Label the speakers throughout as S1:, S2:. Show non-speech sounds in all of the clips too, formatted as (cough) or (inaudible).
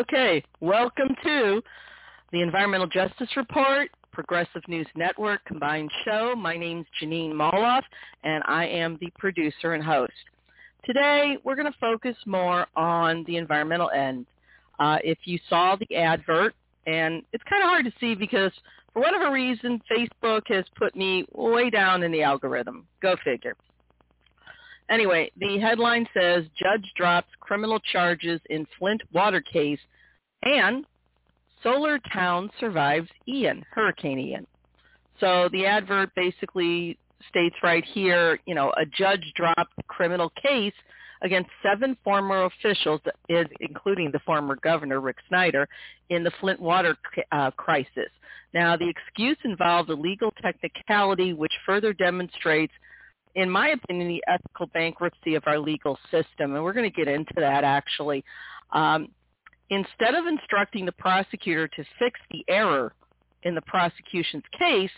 S1: Okay, welcome to the Environmental Justice Report, Progressive News Network combined show. My name's Jeanine Molloff, and I am the producer and host. Today, we're going to focus more on the environmental end. Uh, if you saw the advert, and it's kind of hard to see because for whatever reason, Facebook has put me way down in the algorithm. Go figure. Anyway, the headline says Judge drops criminal charges in Flint water case and Solar Town survives Ian, Hurricane Ian. So the advert basically states right here, you know, a judge dropped a criminal case against seven former officials, including the former governor, Rick Snyder, in the Flint water uh, crisis. Now, the excuse involved a legal technicality which further demonstrates in my opinion, the ethical bankruptcy of our legal system. And we're going to get into that actually. Um, instead of instructing the prosecutor to fix the error in the prosecution's case,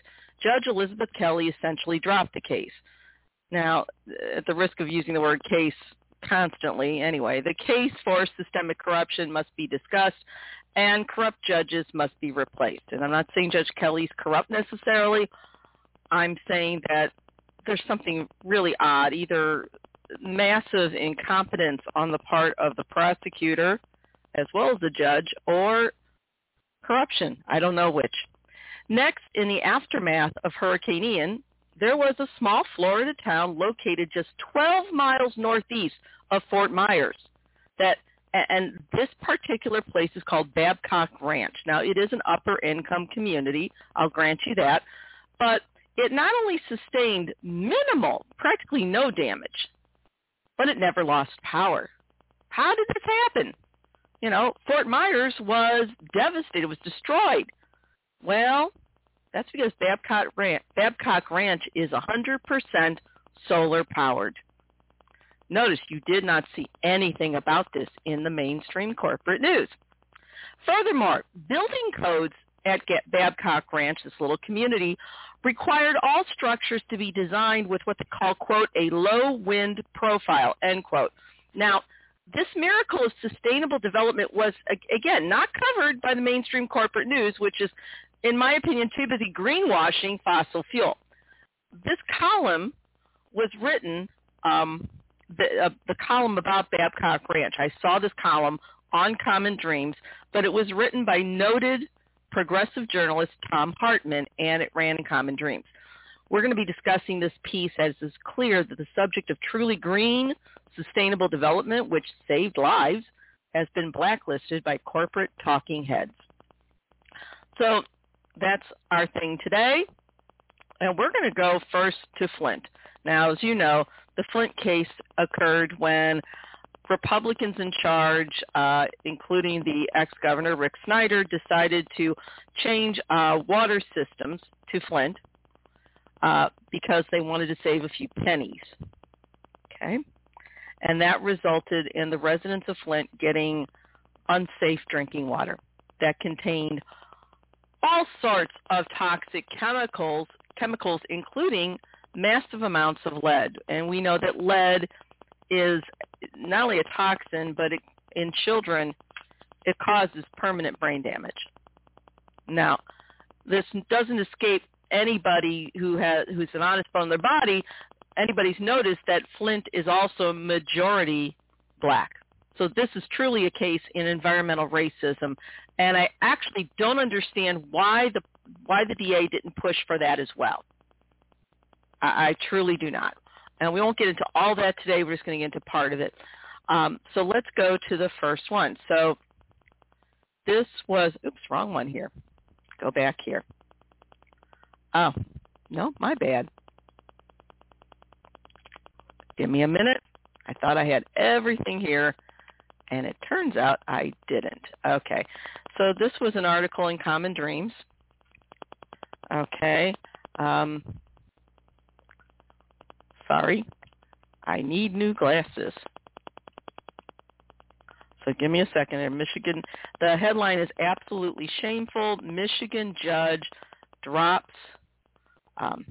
S1: Judge Elizabeth Kelly essentially dropped the case. Now, at the risk of using the word case constantly, anyway, the case for systemic corruption must be discussed and corrupt judges must be replaced. And I'm not saying Judge Kelly's corrupt necessarily. I'm saying that there's something really odd, either massive incompetence on the part of the prosecutor as well as the judge or corruption. I don't know which. Next, in the aftermath of Hurricane Ian, there was a small Florida town located just 12 miles northeast of Fort Myers that and this particular place is called Babcock Ranch. Now, it is an upper income community, I'll grant you that, but it not only sustained minimal, practically no damage, but it never lost power. How did this happen? You know, Fort Myers was devastated, was destroyed. Well, that's because Babcock Ranch, Babcock Ranch is 100% solar powered. Notice you did not see anything about this in the mainstream corporate news. Furthermore, building codes at Babcock Ranch, this little community, required all structures to be designed with what they call, quote, a low wind profile, end quote. Now, this miracle of sustainable development was, again, not covered by the mainstream corporate news, which is, in my opinion, too busy greenwashing fossil fuel. This column was written, um, the, uh, the column about Babcock Ranch. I saw this column on Common Dreams, but it was written by noted progressive journalist Thom Hartmann, and it ran in Common Dreams. We're going to be discussing this piece as it's clear that the subject of truly green, sustainable development, which saved lives, has been blacklisted by corporate talking heads. So that's our thing today. And we're going to go first to Flint. Now, as you know, the Flint case occurred when Republicans in charge, uh, including the ex-governor Rick Snyder, decided to change uh, water systems to Flint uh, because they wanted to save a few pennies. Okay, and that resulted in the residents of Flint getting unsafe drinking water that contained all sorts of toxic chemicals, chemicals including massive amounts of lead. And we know that lead is not only a toxin, but it, in children, it causes permanent brain damage. Now, this doesn't escape anybody who has who's an honest bone in their body. Anybody's noticed that Flint is also majority black. So this is truly a case in environmental racism, and I actually don't understand why the why the DA didn't push for that as well. I, I truly do not. And we won't get into all that today. We're just going to get into part of it. Um, so let's go to the first one. So this was, oops, wrong one here. Go back here. Oh, no, my bad. Give me a minute. I thought I had everything here, and it turns out I didn't. Okay, so this was an article in Common Dreams. Okay, um, Sorry. I need new glasses. So give me a second. In Michigan, the headline is absolutely shameful. Michigan judge drops. Um,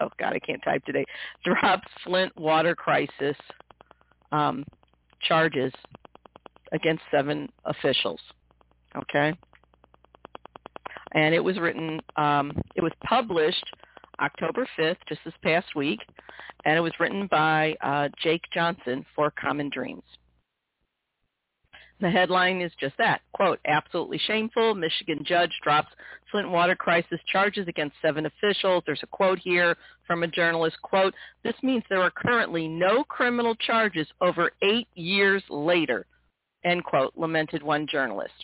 S1: oh God, I can't type today. Drops Flint water crisis um, charges against seven officials. Okay? And it was written, um, it was published October 5th, just this past week, and it was written by uh, Jake Johnson for Common Dreams. The headline is just that, quote, absolutely shameful. Michigan judge drops Flint water crisis charges against seven officials. There's a quote here from a journalist, quote, this means there are currently no criminal charges over eight years later, end quote, lamented one journalist.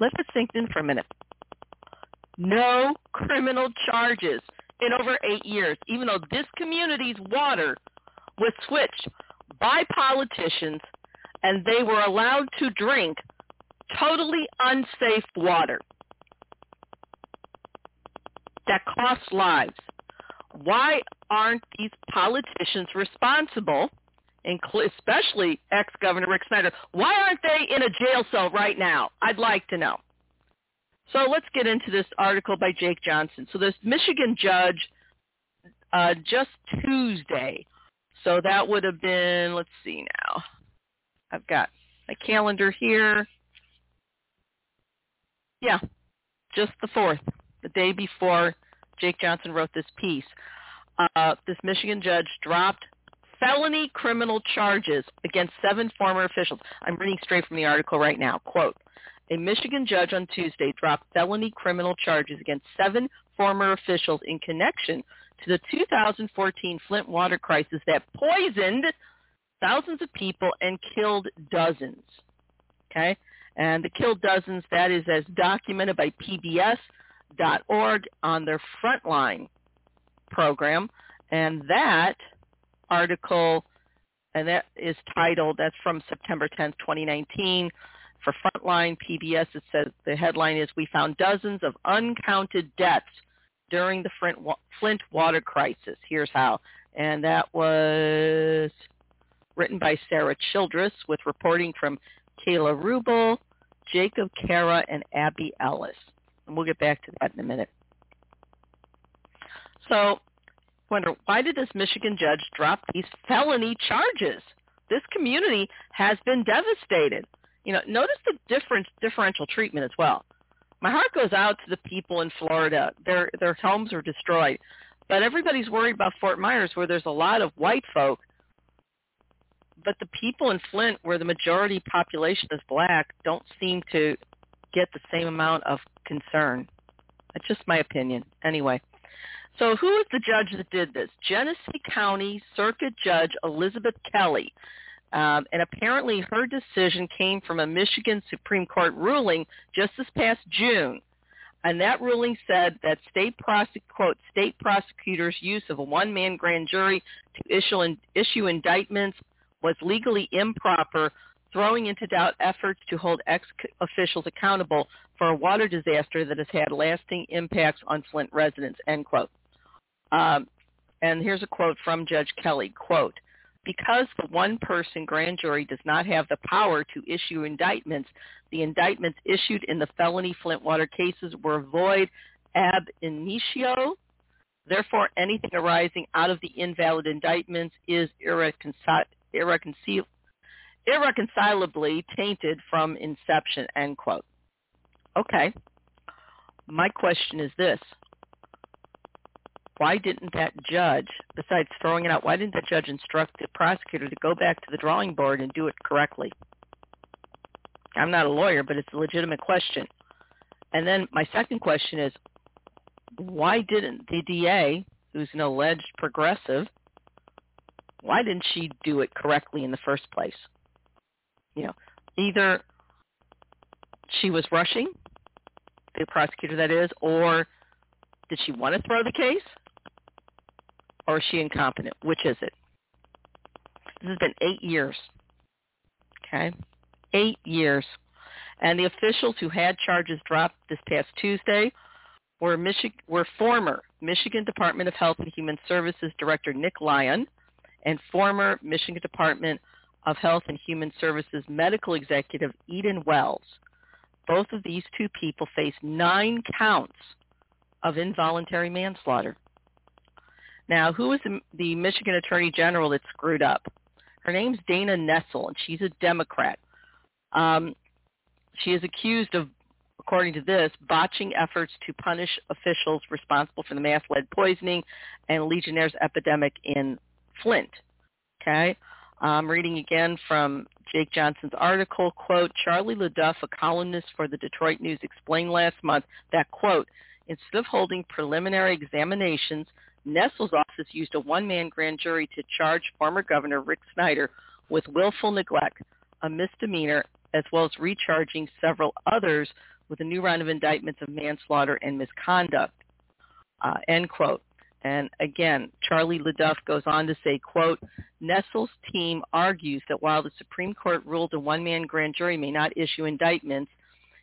S1: Let this sink in for a minute. No criminal charges in over eight years, even though this community's water was switched by politicians and they were allowed to drink totally unsafe water that costs lives. Why aren't these politicians responsible, especially ex-Governor Rick Snyder? Why aren't they in a jail cell right now? I'd like to know. So let's get into this article by Jake Johnson. So this Michigan judge uh, just Tuesday, so that would have been, let's see now, I've got my calendar here. Yeah, just the 4th, the day before Jake Johnson wrote this piece. Uh, this Michigan judge dropped felony criminal charges against seven former officials. I'm reading straight from the article right now. Quote, a Michigan judge on Tuesday dropped felony criminal charges against seven former officials in connection to the 2014 Flint water crisis that poisoned thousands of people and killed dozens. Okay? And the killed dozens, that is as documented by PBS.org on their Frontline program. And that article, and that is titled, that's from September 10th, 2019. For Frontline PBS, it says the headline is, We found dozens of uncounted deaths during the Flint water crisis. Here's how. And that was written by Sarah Childress with reporting from Kayla Ruble, Jacob Carah, and Abby Ellis. And we'll get back to that in a minute. So wonder, why did this Michigan judge drop these felony charges? This community has been devastated. You know, notice the different differential treatment as well. My heart goes out to the people in Florida. Their their homes are destroyed. But everybody's worried about Fort Myers where there's a lot of white folk but the people in Flint, where the majority population is black, don't seem to get the same amount of concern. That's just my opinion. Anyway, so who is the judge that did this? Genesee County Circuit Judge Elizabeth Kelly. Um, and apparently her decision came from a Michigan Supreme Court ruling just this past June. And that ruling said that state prosec- quote, state prosecutors' use of a one-man grand jury to issue, in- issue indictments was legally improper, throwing into doubt efforts to hold ex-officials accountable for a water disaster that has had lasting impacts on Flint residents, end quote. Um, and here's a quote from Judge Kelly, quote, because the one-person grand jury does not have the power to issue indictments, the indictments issued in the felony Flint water cases were void ab initio. Therefore, anything arising out of the invalid indictments is irreconcilable irreconcil- irreconcilably tainted from inception, end quote. Okay. My question is this. Why didn't that judge, besides throwing it out, why didn't that judge instruct the prosecutor to go back to the drawing board and do it correctly? I'm not a lawyer, but it's a legitimate question. And then my second question is, why didn't the DA, who's an alleged progressive, why didn't she do it correctly in the first place? You know, either she was rushing, the prosecutor that is, or did she want to throw the case? Or is she incompetent? Which is it? This has been eight years. Okay? Eight years. And the officials who had charges dropped this past Tuesday were, Michi- were former Michigan Department of Health and Human Services Director Nick Lyon, and former Michigan Department of Health and Human Services medical executive Eden Wells. Both of these two people face nine counts of involuntary manslaughter. Now, who is the, the Michigan Attorney General that screwed up? Her name's Dana Nessel, and she's a Democrat. Um, she is accused of, according to this, botching efforts to punish officials responsible for the mass lead poisoning and Legionnaire's epidemic in Flint. Okay? I'm reading again from Jake Johnson's article, quote, Charlie LeDuff, a columnist for the Detroit News, explained last month that, quote, instead of holding preliminary examinations, Nessel's office used a one-man grand jury to charge former Governor Rick Snyder with willful neglect, a misdemeanor, as well as recharging several others with a new round of indictments of manslaughter and misconduct. Uh, end quote. And again, Charlie LeDuff goes on to say, quote, Nessel's team argues that while the Supreme Court ruled a one-man grand jury may not issue indictments,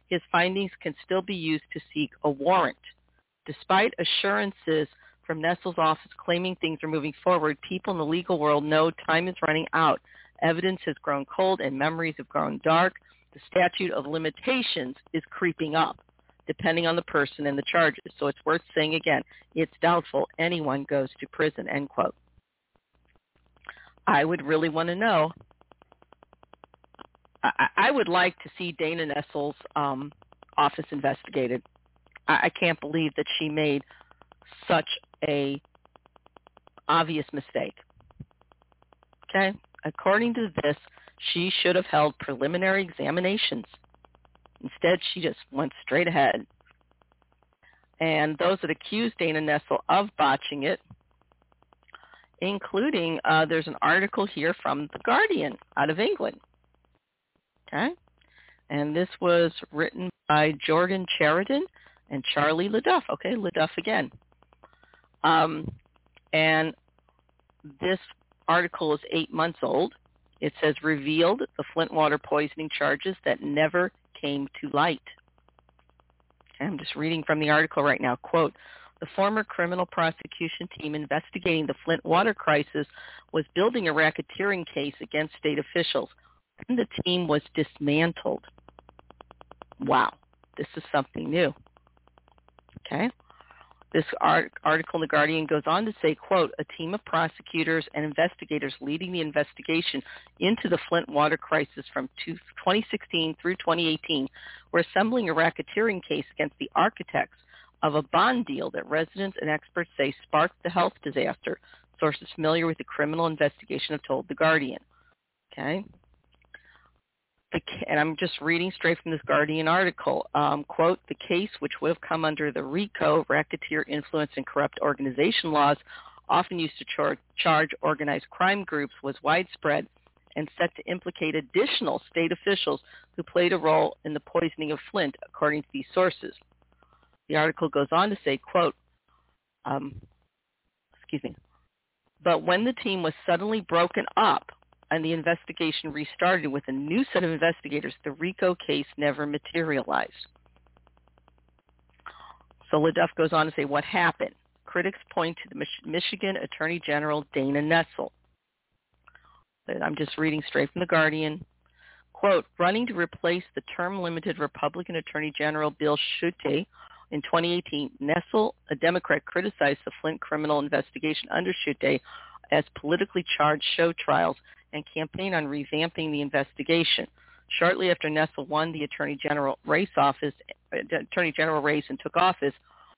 S1: his findings can still be used to seek a warrant. Despite assurances from Nessel's office claiming things are moving forward, people in the legal world know time is running out. Evidence has grown cold and memories have grown dark. The statute of limitations is creeping up depending on the person and the charges. So it's worth saying again, it's doubtful anyone goes to prison, end quote. I would really want to know. I, I would like to see Dana Nessel's um, office investigated. I, I can't believe that she made such a obvious mistake. Okay? According to this, she should have held preliminary examinations Instead, she just went straight ahead. And those that accused Dana Nessel of botching it, including uh, there's an article here from The Guardian out of England. Okay? And this was written by Jordan Chariton and Charlie LeDuff. Okay, LeDuff again. Um, and this article is eight months old. It says revealed the Flint water poisoning charges that never came to light. I'm just reading from the article right now. Quote, the former criminal prosecution team investigating the Flint water crisis was building a racketeering case against state officials. And the team was dismantled. Wow, this is something new. Okay. This art, article in The Guardian goes on to say, quote, a team of prosecutors and investigators leading the investigation into the Flint water crisis from 2016 through 2018 were assembling a racketeering case against the architects of a bond deal that residents and experts say sparked the health disaster. Sources familiar with the criminal investigation have told The Guardian. Okay the, and I'm just reading straight from this Guardian article, um, quote, the case which would have come under the RICO, Racketeer Influence and Corrupt Organization laws, often used to char- charge organized crime groups, was widespread and set to implicate additional state officials who played a role in the poisoning of Flint, according to these sources. The article goes on to say, quote, um, excuse me, but when the team was suddenly broken up and the investigation restarted with a new set of investigators, the RICO case never materialized. So LeDuff goes on to say what happened. Critics point to the Mich- Michigan Attorney General Dana Nessel. I'm just reading straight from The Guardian. Quote, running to replace the term-limited Republican Attorney General Bill Schuette in 2018, Nessel, a Democrat, criticized the Flint criminal investigation under Schuette as politically charged show trials and campaigned on revamping the investigation. Shortly after Nessel won the Attorney General race office, uh, Attorney General race and took office,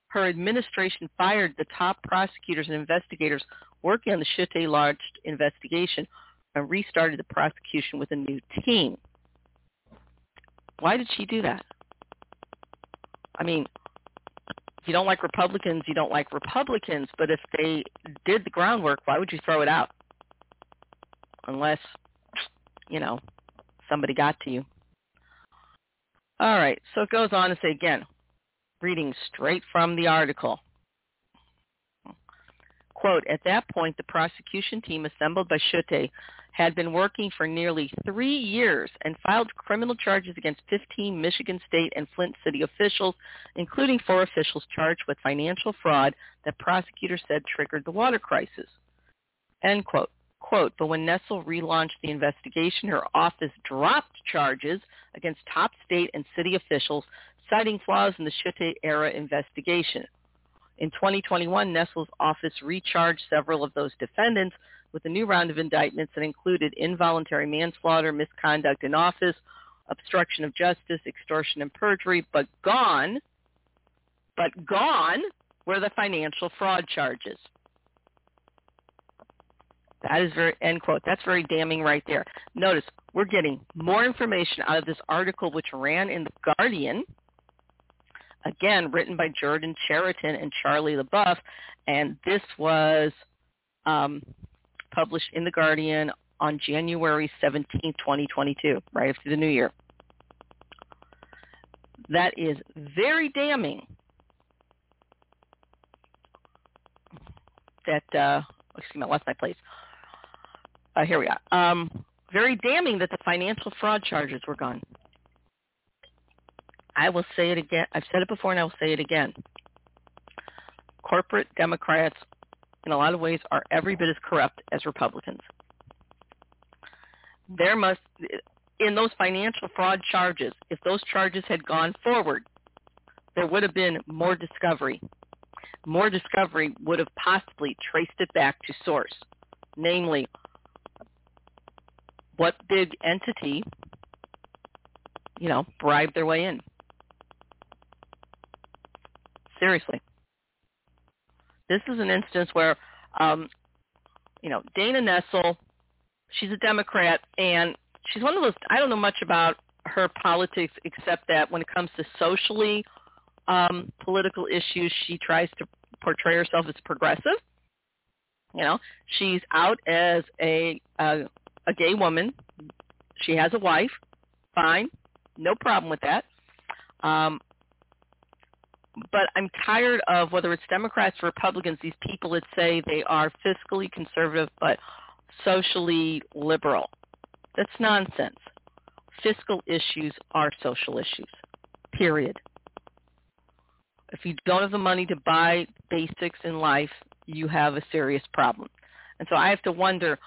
S1: her administration fired the top prosecutors and investigators working on the Schuette lodged investigation and restarted the prosecution with a new team. Why did she do that? I mean, you don't like Republicans, you don't like Republicans, but if they did the groundwork, why would you throw it out? Unless, you know, somebody got to you. All right, so it goes on to say again, reading straight from the article. Quote, at that point, the prosecution team assembled by Schuette had been working for nearly three years and filed criminal charges against 15 Michigan State and Flint City officials, including four officials charged with financial fraud that prosecutors said triggered the water crisis. End quote. Quote, but when Nessel relaunched the investigation, her office dropped charges against top state and city officials, citing flaws in the Schuette era investigation. In 2021, Nessel's office recharged several of those defendants with a new round of indictments that included involuntary manslaughter, misconduct in office, obstruction of justice, extortion, and perjury, but gone, but gone were the financial fraud charges. That is very, end quote. That's very damning right there. Notice, we're getting more information out of this article which ran in The Guardian, again, written by Jordan Chariton and Charlie LeDuff, and this was um, published in The Guardian on January 17, 2022, right after the new year. That is very damning that, uh, excuse me, I lost my place. Uh, here we are. Um, very damning that the financial fraud charges were gone. I will say it again. I've said it before and I will say it again. Corporate Democrats, in a lot of ways, are every bit as corrupt as Republicans. There must, in those financial fraud charges, if those charges had gone forward, there would have been more discovery. More discovery would have possibly traced it back to source, namely what big entity, you know, bribed their way in. Seriously. This is an instance where, um, you know, Dana Nessel, she's a Democrat, and she's one of those, I don't know much about her politics except that when it comes to socially um, political issues, she tries to portray herself as progressive. You know, she's out as a, a a gay woman. She has a wife. Fine. No problem with that. Um, but I'm tired of whether it's Democrats or Republicans, these people that say they are fiscally conservative but socially liberal. That's nonsense. Fiscal issues are social issues, period. If you don't have the money to buy basics in life, you have a serious problem. And so I have to wonder,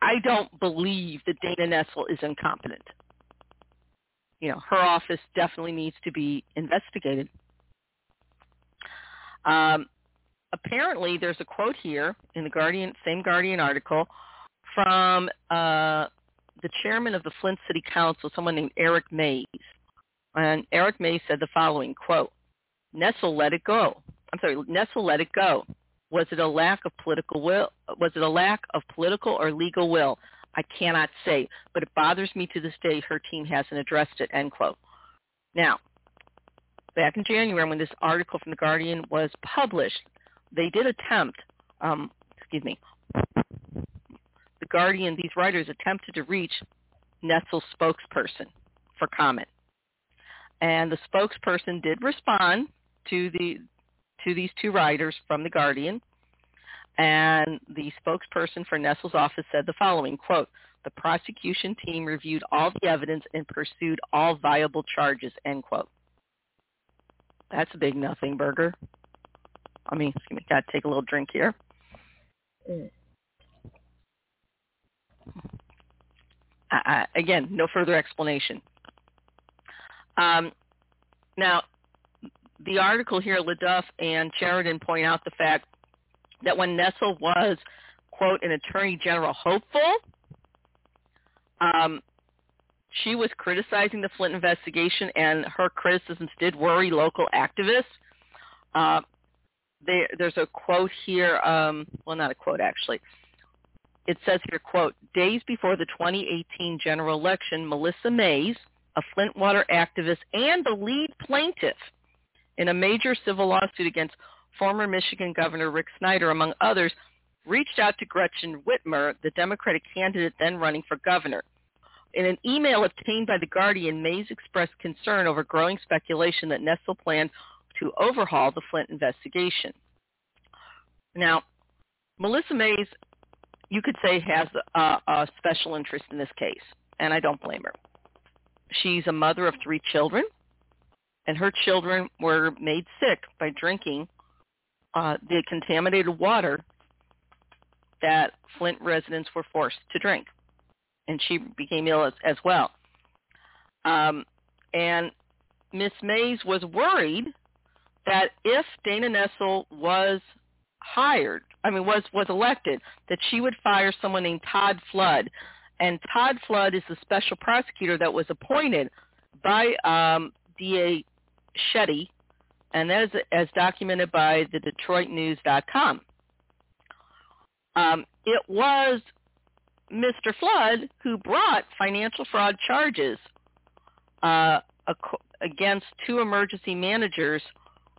S1: I don't believe that Dana Nessel is incompetent. You know, her office definitely needs to be investigated. Um, apparently, there's a quote here in the Guardian, same Guardian article, from uh, the chairman of the Flint City Council, someone named Eric Mays. And Eric Mays said the following, quote, Nessel let it go. I'm sorry, Nessel let it go. Was it a lack of political will? Was it a lack of political or legal will? I cannot say, but it bothers me to this day her team hasn't addressed it, end quote. Now, back in January when this article from The Guardian was published, they did attempt, um, excuse me, The Guardian, these writers attempted to reach Nessel's spokesperson for comment. And the spokesperson did respond to the to these two writers from The Guardian. And the spokesperson for Nessel's office said the following, quote, the prosecution team reviewed all the evidence and pursued all viable charges, end quote. That's a big nothing burger. I mean, excuse me, got to take a little drink here. Uh, again, no further explanation. Um, now, the article here, LeDuff and Chariton point out the fact that when Nessel was, quote, an attorney general hopeful, um, she was criticizing the Flint investigation, and her criticisms did worry local activists. Uh, there's a quote here, um, well, not a quote actually. It says here, quote, days before the 2018 general election, Melissa Mays, a Flint water activist and the lead plaintiff in a major civil lawsuit against former Michigan Governor Rick Snyder, among others, reached out to Gretchen Whitmer, the Democratic candidate then running for governor. In an email obtained by The Guardian, Mays expressed concern over growing speculation that Nessel planned to overhaul the Flint investigation. Now, Melissa Mays, you could say, has a, a special interest in this case, and I don't blame her. She's a mother of three children and her children were made sick by drinking uh, the contaminated water that Flint residents were forced to drink, and she became ill as, as well. Um, and Miss Mays was worried that if Dana Nessel was hired, I mean, was, was elected, that she would fire someone named Todd Flood. And Todd Flood is the special prosecutor that was appointed by um, DA Shetty, and that is as documented by the DetroitNews.com. Um, it was Mr. Flood who brought financial fraud charges uh, against two emergency managers.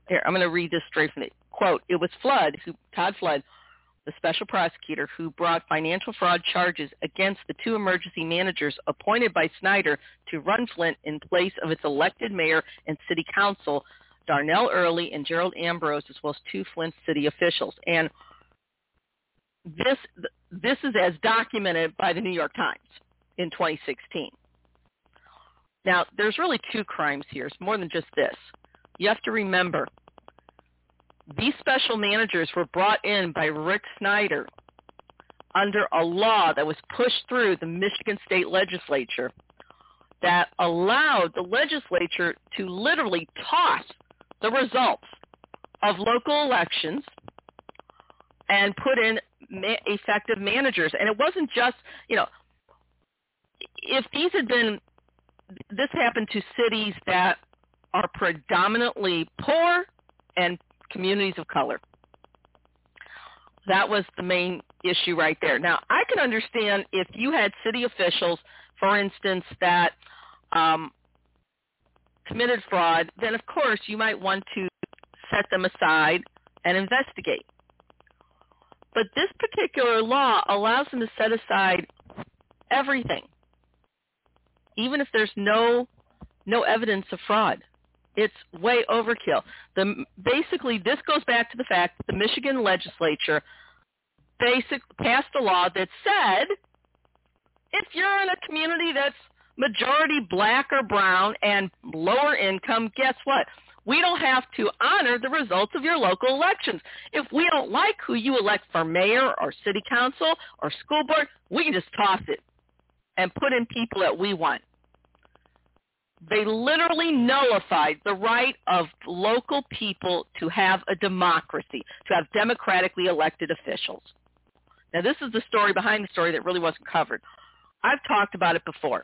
S1: Here, I'm going to read this straight from the quote. It was Flood, who, Todd Flood, the special prosecutor, who brought financial fraud charges against the two emergency managers appointed by Snyder to run Flint in place of its elected mayor and city council, Darnell Earley and Gerald Ambrose, as well as two Flint city officials. And this this is as documented by the New York Times in 2016. Now, there's really two crimes here. It's more than just this. You have to remember, these special managers were brought in by Rick Snyder under a law that was pushed through the Michigan State Legislature that allowed the legislature to literally toss the results of local elections and put in ma- effective managers. And it wasn't just, you know, if these had been, this happened to cities that are predominantly poor and communities of color. That was the main issue right there. Now, I can understand if you had city officials, for instance, that um, committed fraud, then of course you might want to set them aside and investigate. But this particular law allows them to set aside everything, even if there's no no evidence of fraud. It's way overkill. The, basically, this goes back to the fact that the Michigan legislature basic, passed a law that said if you're in a community that's majority black or brown and lower income, guess what? We don't have to honor the results of your local elections. If we don't like who you elect for mayor or city council or school board, we can just toss it and put in people that we want. They literally nullified the right of local people to have a democracy, to have democratically elected officials. Now, this is the story behind the story that really wasn't covered. I've talked about it before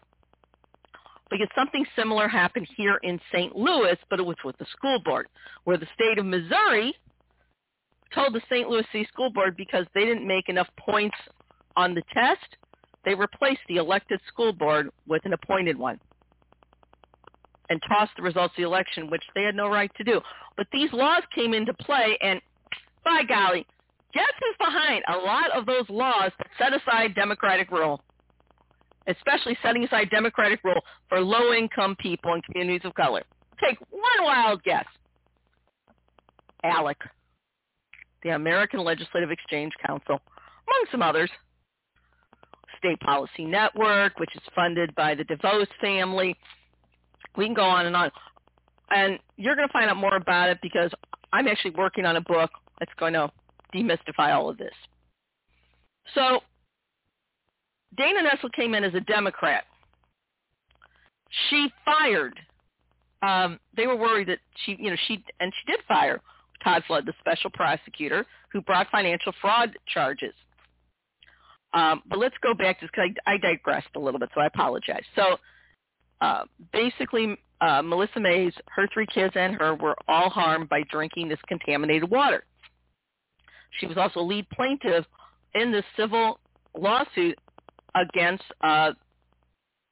S1: because something similar happened here in St. Louis, but it was with the school board, where the state of Missouri told the St. Louis City School Board because they didn't make enough points on the test, they replaced the elected school board with an appointed one and tossed the results of the election, which they had no right to do. But these laws came into play, and by golly, guess who's behind a lot of those laws that set aside democratic rule? especially setting aside democratic rule for low-income people and communities of color. Take one wild guess. ALEC, the American Legislative Exchange Council, among some others. State Policy Network, which is funded by the DeVos family. We can go on and on. And you're going to find out more about it because I'm actually working on a book that's going to demystify all of this. So Dana Nessel came in as a Democrat. She fired. Um, they were worried that she, you know, she and she did fire Todd Flood, the special prosecutor, who brought financial fraud charges. Um, but let's go back just because I, I digressed a little bit, so I apologize. So uh, basically, uh, Melissa Mays, her three kids and her were all harmed by drinking this contaminated water. She was also lead plaintiff in this civil lawsuit against uh,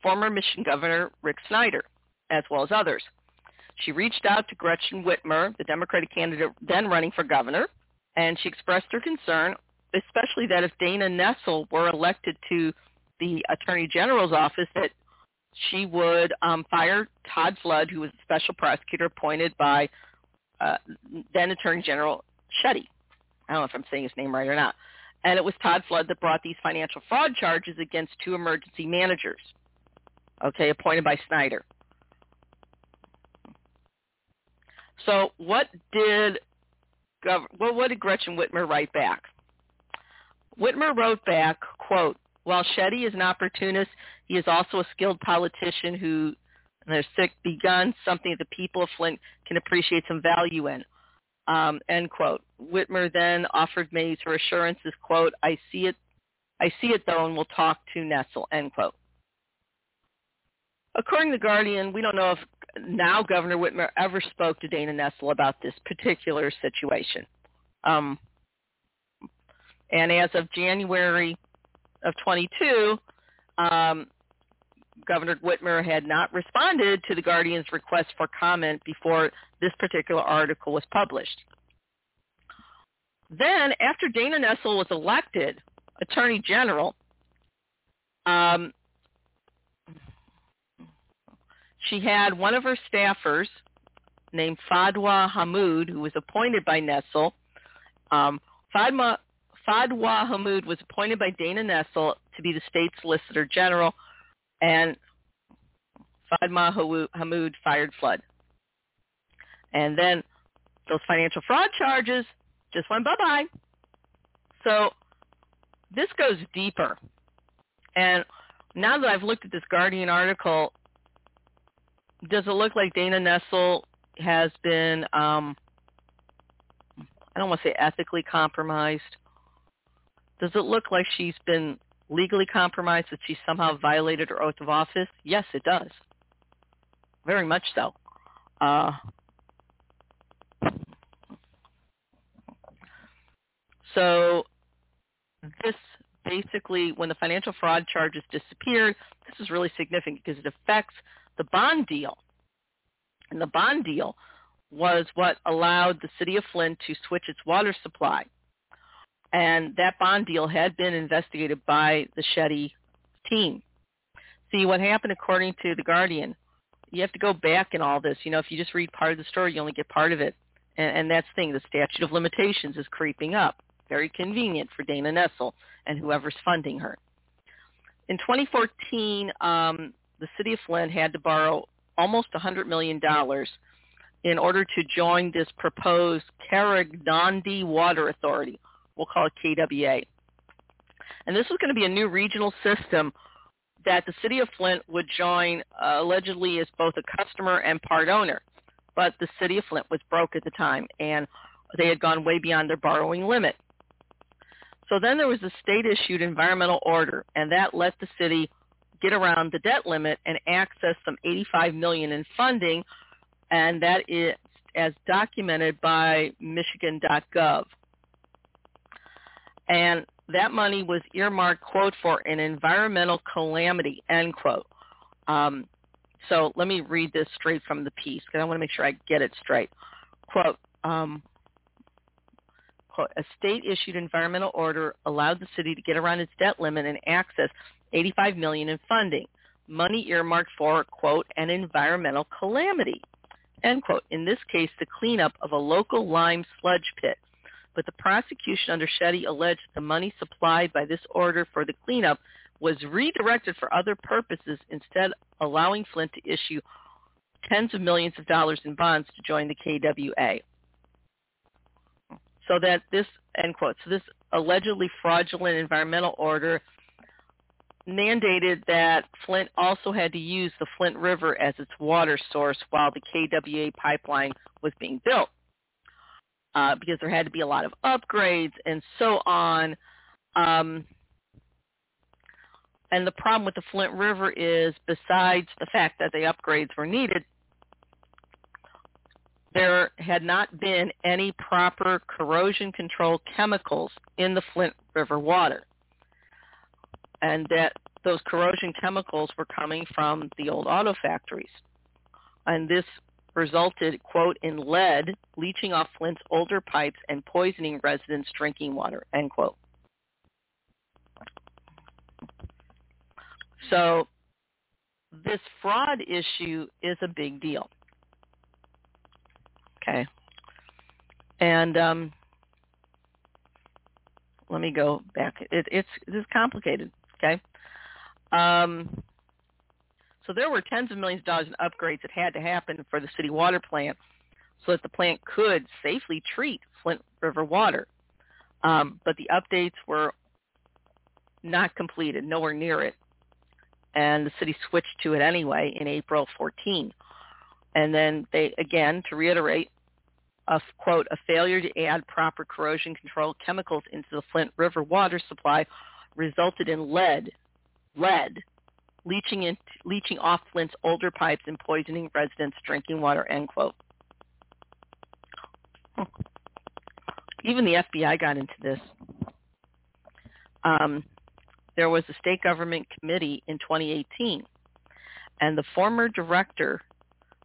S1: former Michigan Governor Rick Snyder, as well as others. She reached out to Gretchen Whitmer, the Democratic candidate then running for governor, and she expressed her concern, especially that if Dana Nessel were elected to the Attorney General's office, that she would um, fire Todd Flood, who was a special prosecutor appointed by uh, then Attorney General Shetty. I don't know if I'm saying his name right or not and it was Todd Flood that brought these financial fraud charges against two emergency managers, okay, appointed by Snyder. So what did well, what did Gretchen Whitmer write back? Whitmer wrote back, quote, while Shetty is an opportunist, he is also a skilled politician who has begun something that the people of Flint can appreciate some value in. um, end quote. Whitmer then offered Mays her assurances, quote, I see it, I see it though, and we'll talk to Nessel, end quote. According to The Guardian, we don't know if now Governor Whitmer ever spoke to Dana Nessel about this particular situation. Um, and as of January of 22, um, Governor Whitmer had not responded to the Guardian's request for comment before this particular article was published. Then, after Dana Nessel was elected Attorney General, um, she had one of her staffers named Fadwa Hammoud, who was appointed by Nessel. Um, Fadma, Fadwa Hammoud was appointed by Dana Nessel to be the state solicitor general, and Fadma Hammoud fired Flood. And then those financial fraud charges just went bye-bye. So this goes deeper. And now that I've looked at this Guardian article, does it look like Dana Nessel has been, um, I don't want to say ethically compromised. Does it look like she's been legally compromised, that she somehow violated her oath of office? Yes, it does. Very much so. Uh, so this basically, when the financial fraud charges disappeared, this is really significant because it affects the bond deal. And the bond deal was what allowed the city of Flint to switch its water supply. And that bond deal had been investigated by the Shetty team. See, what happened according to The Guardian, you have to go back in all this. You know, if you just read part of the story, you only get part of it. And, and that's the thing, the statute of limitations is creeping up. Very convenient for Dana Nessel and whoever's funding her. In 2014, um, the city of Flint had to borrow almost $100 million in order to join this proposed Karegnondi Water Authority. We'll call it KWA. And this was going to be a new regional system that the city of Flint would join uh, allegedly as both a customer and part owner. But the city of Flint was broke at the time, and they had gone way beyond their borrowing limit. So then there was a state-issued environmental order, and that let the city get around the debt limit and access some 85 million in funding, and that is as documented by Michigan.gov. And that money was earmarked, quote, for an environmental calamity, end quote. Um, so let me read this straight from the piece because I want to make sure I get it straight. Quote, um, quote, a state-issued environmental order allowed the city to get around its debt limit and access 85 million in funding, money earmarked for, quote, an environmental calamity, end quote. In this case, the cleanup of a local lime sludge pit. But the prosecution under Shetty alleged the money supplied by this order for the cleanup was redirected for other purposes, instead allowing Flint to issue tens of millions of dollars in bonds to join the KWA. So that this, end quote, so this allegedly fraudulent environmental order mandated that Flint also had to use the Flint River as its water source while the KWA pipeline was being built. Uh, because there had to be a lot of upgrades and so on. Um, and the problem with the Flint River is, besides the fact that the upgrades were needed, there had not been any proper corrosion control chemicals in the Flint River water and that those corrosion chemicals were coming from the old auto factories. And this resulted, quote, in lead leaching off Flint's older pipes and poisoning residents' drinking water, end quote. So this fraud issue is a big deal. Okay. And um, let me go back. It, it's, it's complicated. Okay. Um, so there were tens of millions of dollars in upgrades that had to happen for the city water plant so that the plant could safely treat Flint River water. Um, but the updates were not completed, nowhere near it. And the city switched to it anyway in April 14. And then they, again, to reiterate, a quote a failure to add proper corrosion control chemicals into the Flint River water supply resulted in lead lead leaching in, leaching off Flint's older pipes and poisoning residents' drinking water. End quote. Even the FBI got into this. Um, there was a state government committee in 2018, and the former director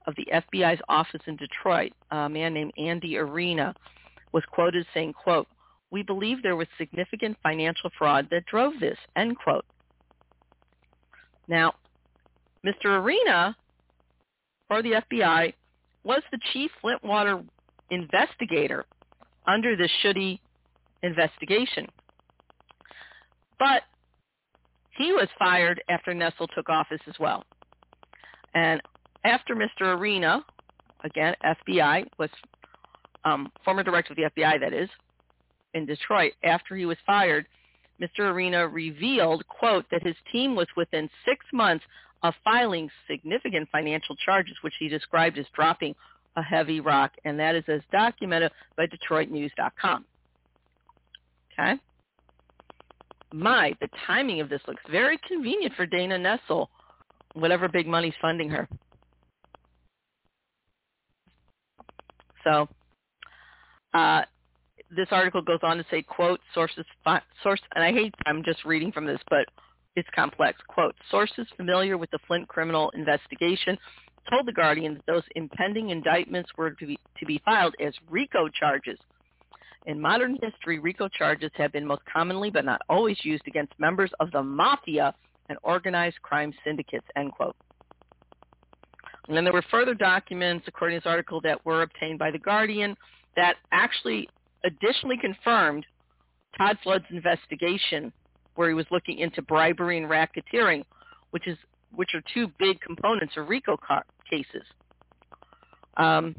S1: of the FBI's office in Detroit, a man named Andy Arena, was quoted saying, quote, we believe there was significant financial fraud that drove this, end quote. Now, Mr. Arena, for the FBI, was the chief Flint water investigator under the Schuette investigation. But he was fired after Nessel took office as well. And after Mr. Arena, again, FBI, was um, former director of the FBI, that is, in Detroit, after he was fired, Mr. Arena revealed, quote, that his team was within six months of filing significant financial charges, which he described as dropping a heavy rock, and that is as documented by DetroitNews.com. Okay? My, the timing of this looks very convenient for Dana Nessel, whatever big money's funding her. So uh, this article goes on to say, quote, sources, source, and I hate, I'm just reading from this, but it's complex. Quote, sources familiar with the Flint criminal investigation told The Guardian that those impending indictments were to be, to be filed as RICO charges. In modern history, RICO charges have been most commonly but not always used against members of the mafia and organized crime syndicates, end quote. And then there were further documents, according to this article, that were obtained by The Guardian that actually additionally confirmed Todd Flood's investigation where he was looking into bribery and racketeering, which is which are two big components of RICO cases. Um,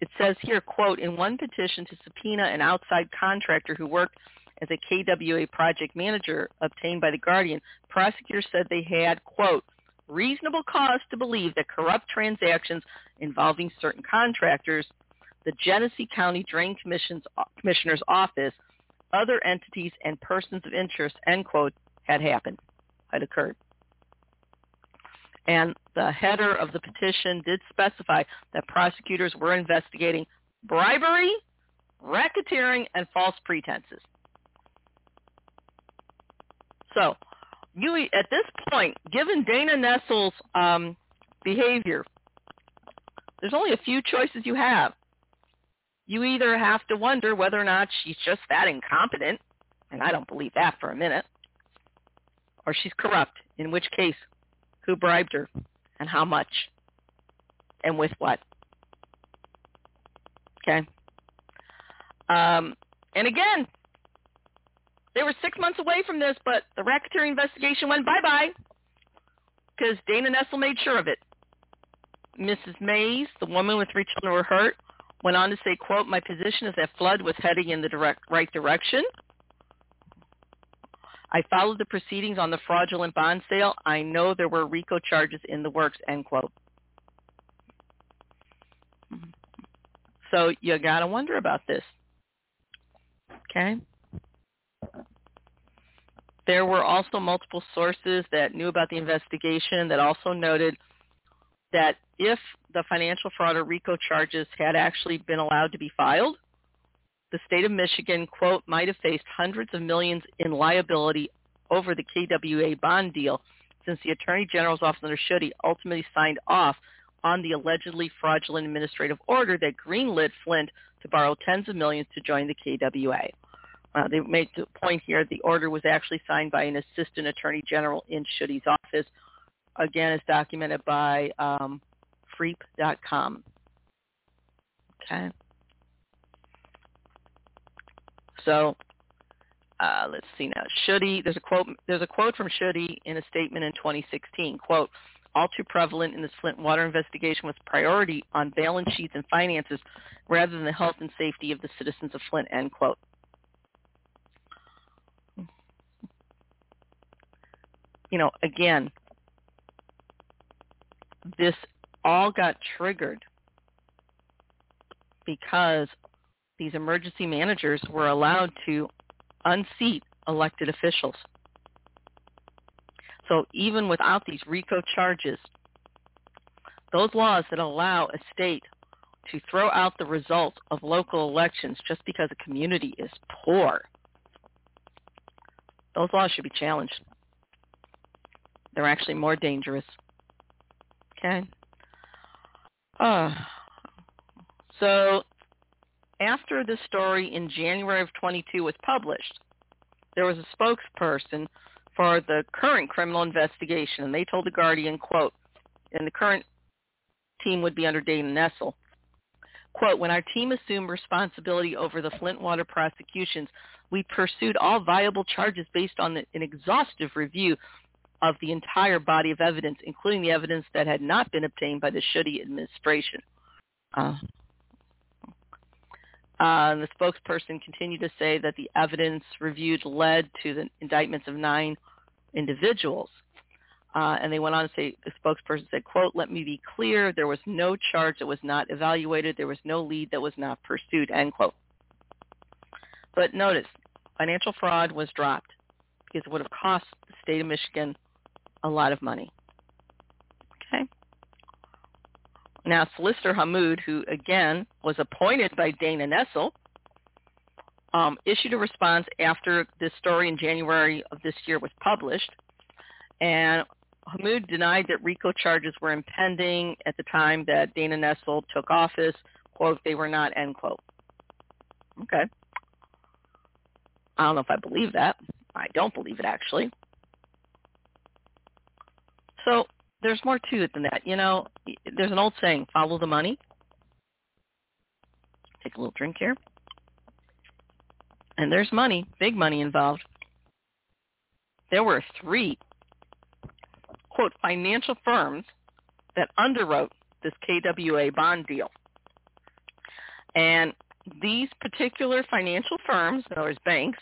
S1: it says here, quote, in one petition to subpoena an outside contractor who worked as a KWA project manager obtained by The Guardian, prosecutors said they had, quote, reasonable cause to believe that corrupt transactions involving certain contractors, the Genesee County Drain Commission's, Commissioner's Office, other entities, and persons of interest, end quote, had happened, had occurred. And the header of the petition did specify that prosecutors were investigating bribery, racketeering, and false pretenses. So you at this point, given Dana Nessel's um, behavior, there's only a few choices you have. You either have to wonder whether or not she's just that incompetent, and I don't believe that for a minute, or she's corrupt, in which case, who bribed her and how much and with what. Okay. Um, and again, they were six months away from this, but the racketeering investigation went bye-bye because Dana Nessel made sure of it. Mrs. Mays, the woman with three children were hurt, went on to say, quote, my position is that Flood was heading in the direct, right direction. I followed the proceedings on the fraudulent bond sale. I know there were RICO charges in the works, end quote. So you got to wonder about this. Okay? There were also multiple sources that knew about the investigation that also noted that if the financial fraud or RICO charges had actually been allowed to be filed, the state of Michigan, quote, might have faced hundreds of millions in liability over the KWA bond deal since the Attorney General's office under Schuette ultimately signed off on the allegedly fraudulent administrative order that greenlit Flint to borrow tens of millions to join the KWA. Uh, they made the point here the order was actually signed by an assistant attorney general in Schuette's office. Again, as documented by um, Freep.com. Okay. So uh, let's see now. Schuette, there's a quote. There's a quote from Schuette in a statement in 2016. Quote: All too prevalent in the Flint water investigation was priority on balance sheets and finances rather than the health and safety of the citizens of Flint. End quote. you know, again, this all got triggered because these emergency managers were allowed to unseat elected officials. So even without these RICO charges, those laws that allow a state to throw out the results of local elections just because a community is poor, those laws should be challenged. They're actually more dangerous. Okay? Uh, so after this story in January of 22 was published, there was a spokesperson for the current criminal investigation, and they told the Guardian, quote, and the current team would be under Dana Nessel, quote, when our team assumed responsibility over the Flint water prosecutions, we pursued all viable charges based on an exhaustive review of the entire body of evidence, including the evidence that had not been obtained by the Schuette administration. Uh, uh, the spokesperson continued to say that the evidence reviewed led to the indictments of nine individuals. Uh, and they went on to say, the spokesperson said, quote, let me be clear, there was no charge that was not evaluated. There was no lead that was not pursued, end quote. But notice, financial fraud was dropped because it would have cost the state of Michigan a lot of money. Okay. Now, Solicitor Hammoud, who again was appointed by Dana Nessel, um, issued a response after this story in January of this year was published, and Hammoud denied that RICO charges were impending at the time that Dana Nessel took office. Quote, they were not, end quote. Okay. I don't know if I believe that. I don't believe it, actually. So there's more to it than that. You know, there's an old saying, follow the money. Take a little drink here. And there's money, big money involved. There were three, quote, financial firms that underwrote this KWA bond deal. And these particular financial firms, in other words, banks,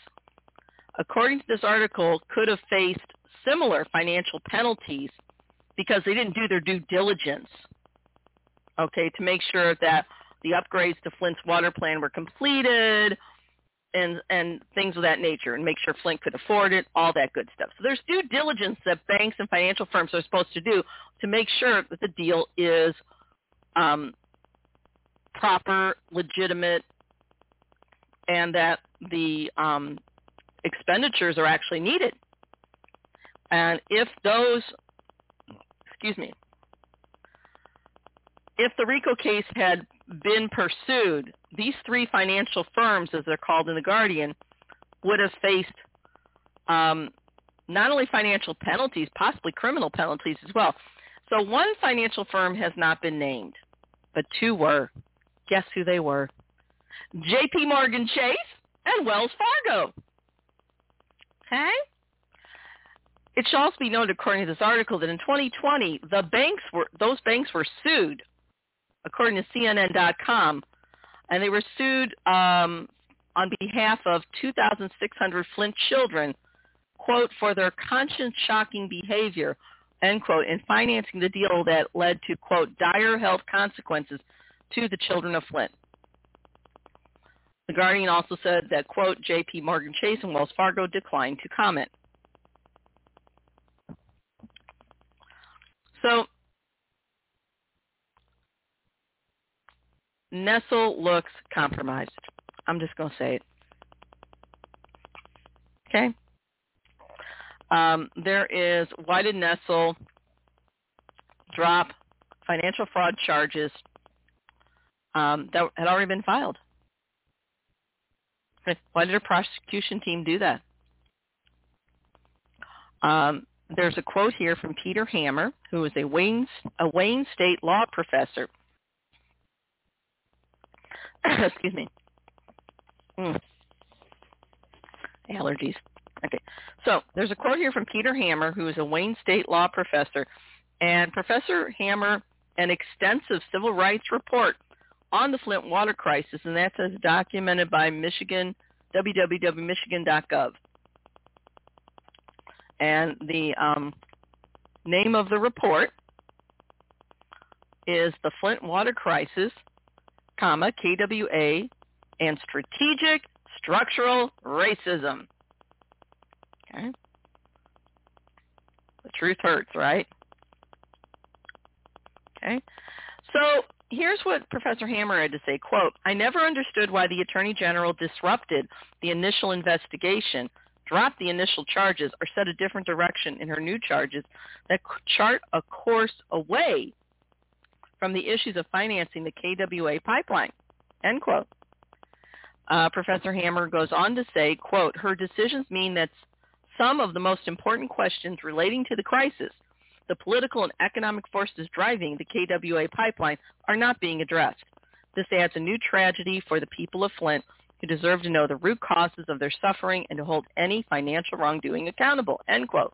S1: according to this article, could have faced similar financial penalties because they didn't do their due diligence, okay, to make sure that the upgrades to Flint's water plan were completed and and things of that nature and make sure Flint could afford it, all that good stuff. So there's due diligence that banks and financial firms are supposed to do to make sure that the deal is um, proper, legitimate, and that the um, expenditures are actually needed. And if those excuse me, if the RICO case had been pursued, these three financial firms, as they're called in The Guardian, would have faced um, not only financial penalties, possibly criminal penalties as well. So one financial firm has not been named, but two were. Guess who they were? J.P. Morgan Chase and Wells Fargo. Okay? It should also be noted, according to this article, that in 2020, the banks were those banks were sued, according to CNN.com, and they were sued um, on behalf of 2,600 Flint children, quote, for their conscience-shocking behavior, end quote, in financing the deal that led to, quote, dire health consequences to the children of Flint. The Guardian also said that, quote, J.P. Morgan Chase and Wells Fargo declined to comment. So Nessel looks compromised. I'm just going to say it. Okay. Um, there is, why did Nessel drop financial fraud charges um, that had already been filed? Why did a prosecution team do that? Um, there's a quote here from Peter Hammer, who is a Wayne, a Wayne State law professor. (coughs) Excuse me. Mm. Allergies. Okay. So there's a quote here from Peter Hammer, who is a Wayne State law professor. And Professor Hammer, an extensive civil rights report on the Flint water crisis, and that's as documented by Michigan, www.michigan.gov. And the um, name of the report is The Flint Water Crisis, comma, KWA, and strategic structural racism. Okay? The truth hurts, right? Okay? So here's what Professor Hammer had to say, quote, I never understood why the Attorney General disrupted the initial investigation, dropped the initial charges, or set a different direction in her new charges that chart a course away from the issues of financing the KWA pipeline, end quote. Uh, Professor Hammer goes on to say, quote, her decisions mean that some of the most important questions relating to the crisis the political and economic forces driving the KWA pipeline are not being addressed. This adds a new tragedy for the people of Flint who deserve to know the root causes of their suffering and to hold any financial wrongdoing accountable, end quote.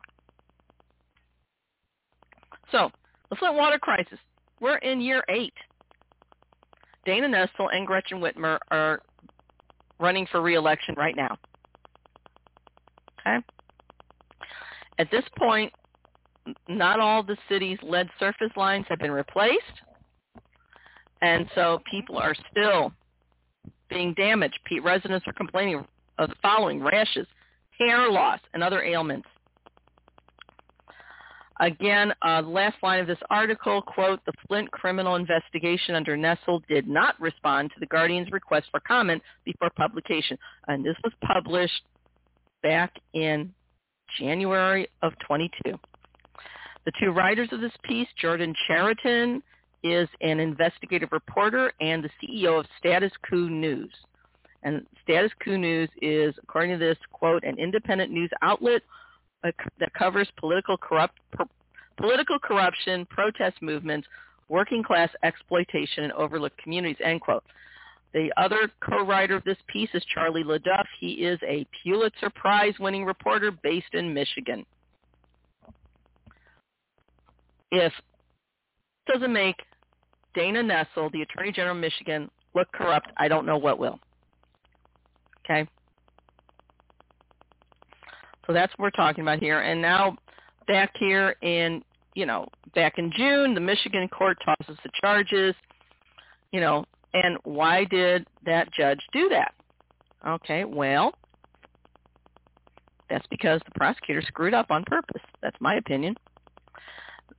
S1: So, the Flint water crisis, we're in year eight. Dana Nessel and Gretchen Whitmer are running for reelection right now. Okay? At this point, not all the city's lead surface lines have been replaced. And so people are still being damaged. Residents are complaining of the following rashes, hair loss, and other ailments. Again, uh, last line of this article, quote, the Flint criminal investigation under Nessel did not respond to the Guardian's request for comment before publication. And this was published back in January of 22. The two writers of this piece, Jordan Chariton, is an investigative reporter and the CEO of Status Quo News. And Status Quo News is, according to this, quote, an independent news outlet uh, that covers political corrupt, political corruption, protest movements, working class exploitation, and overlooked communities, end quote. The other co-writer of this piece is Charlie LeDuff. He is a Pulitzer Prize winning reporter based in Michigan. If doesn't make Dana Nessel, the Attorney General of Michigan, look corrupt, I don't know what will. Okay? So that's what we're talking about here. And now back here in, you know, back in June, the Michigan court tosses the charges, you know, and why did that judge do that? Okay, well, that's because the prosecutor screwed up on purpose. That's my opinion.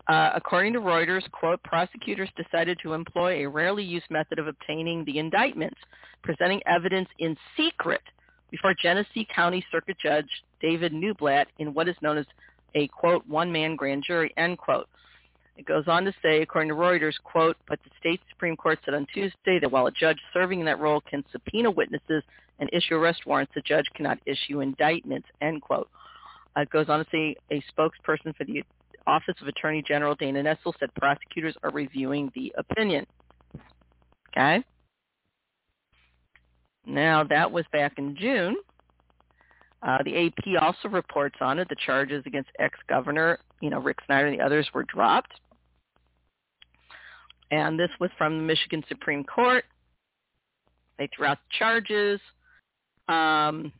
S1: Uh, according to Reuters, quote, prosecutors decided to employ a rarely used method of obtaining the indictments, presenting evidence in secret before Genesee County Circuit Judge David Newblatt in what is known as a, quote, one-man grand jury, end quote. It goes on to say, according to Reuters, quote, but the state Supreme Court said on Tuesday that while a judge serving in that role can subpoena witnesses and issue arrest warrants, the judge cannot issue indictments, end quote. Uh, it goes on to say a spokesperson for the Office of Attorney General Dana Nessel said prosecutors are reviewing the opinion. Okay? Now, that was back in June. Uh, the AP also reports on it. The charges against ex-governor, you know, Rick Snyder and the others were dropped. And this was from the Michigan Supreme Court. They threw out the charges. Um,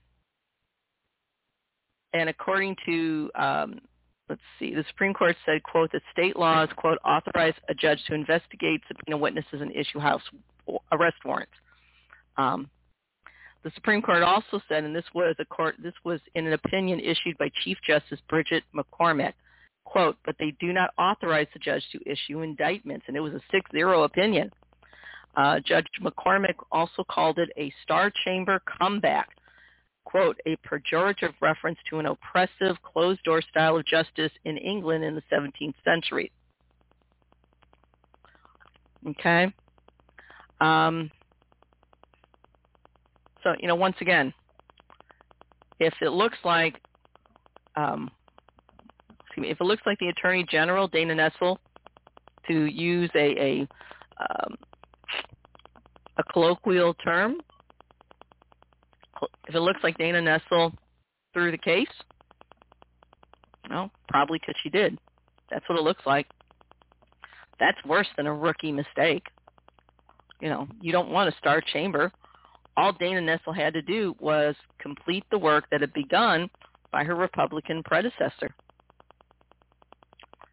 S1: and according to um, let's see, the Supreme Court said, quote, that state laws, quote, authorize a judge to investigate, subpoena witnesses, and issue house arrest warrants. Um, the Supreme Court also said, and this was a court, this was in an opinion issued by Chief Justice Bridget McCormack, quote, but they do not authorize the judge to issue indictments, and it was a 6-0 opinion. Uh, judge McCormack also called it a star chamber comeback quote, a pejorative reference to an oppressive closed-door style of justice in England in the 17th century. Okay? Um, so, you know, once again, if it looks like, um, me, if it looks like the Attorney General, Dana Nessel, to use a, a, um, a colloquial term, if it looks like Dana Nessel threw the case, well, probably because she did. That's what it looks like. That's worse than a rookie mistake. You know, you don't want a star chamber. All Dana Nessel had to do was complete the work that had begun by her Republican predecessor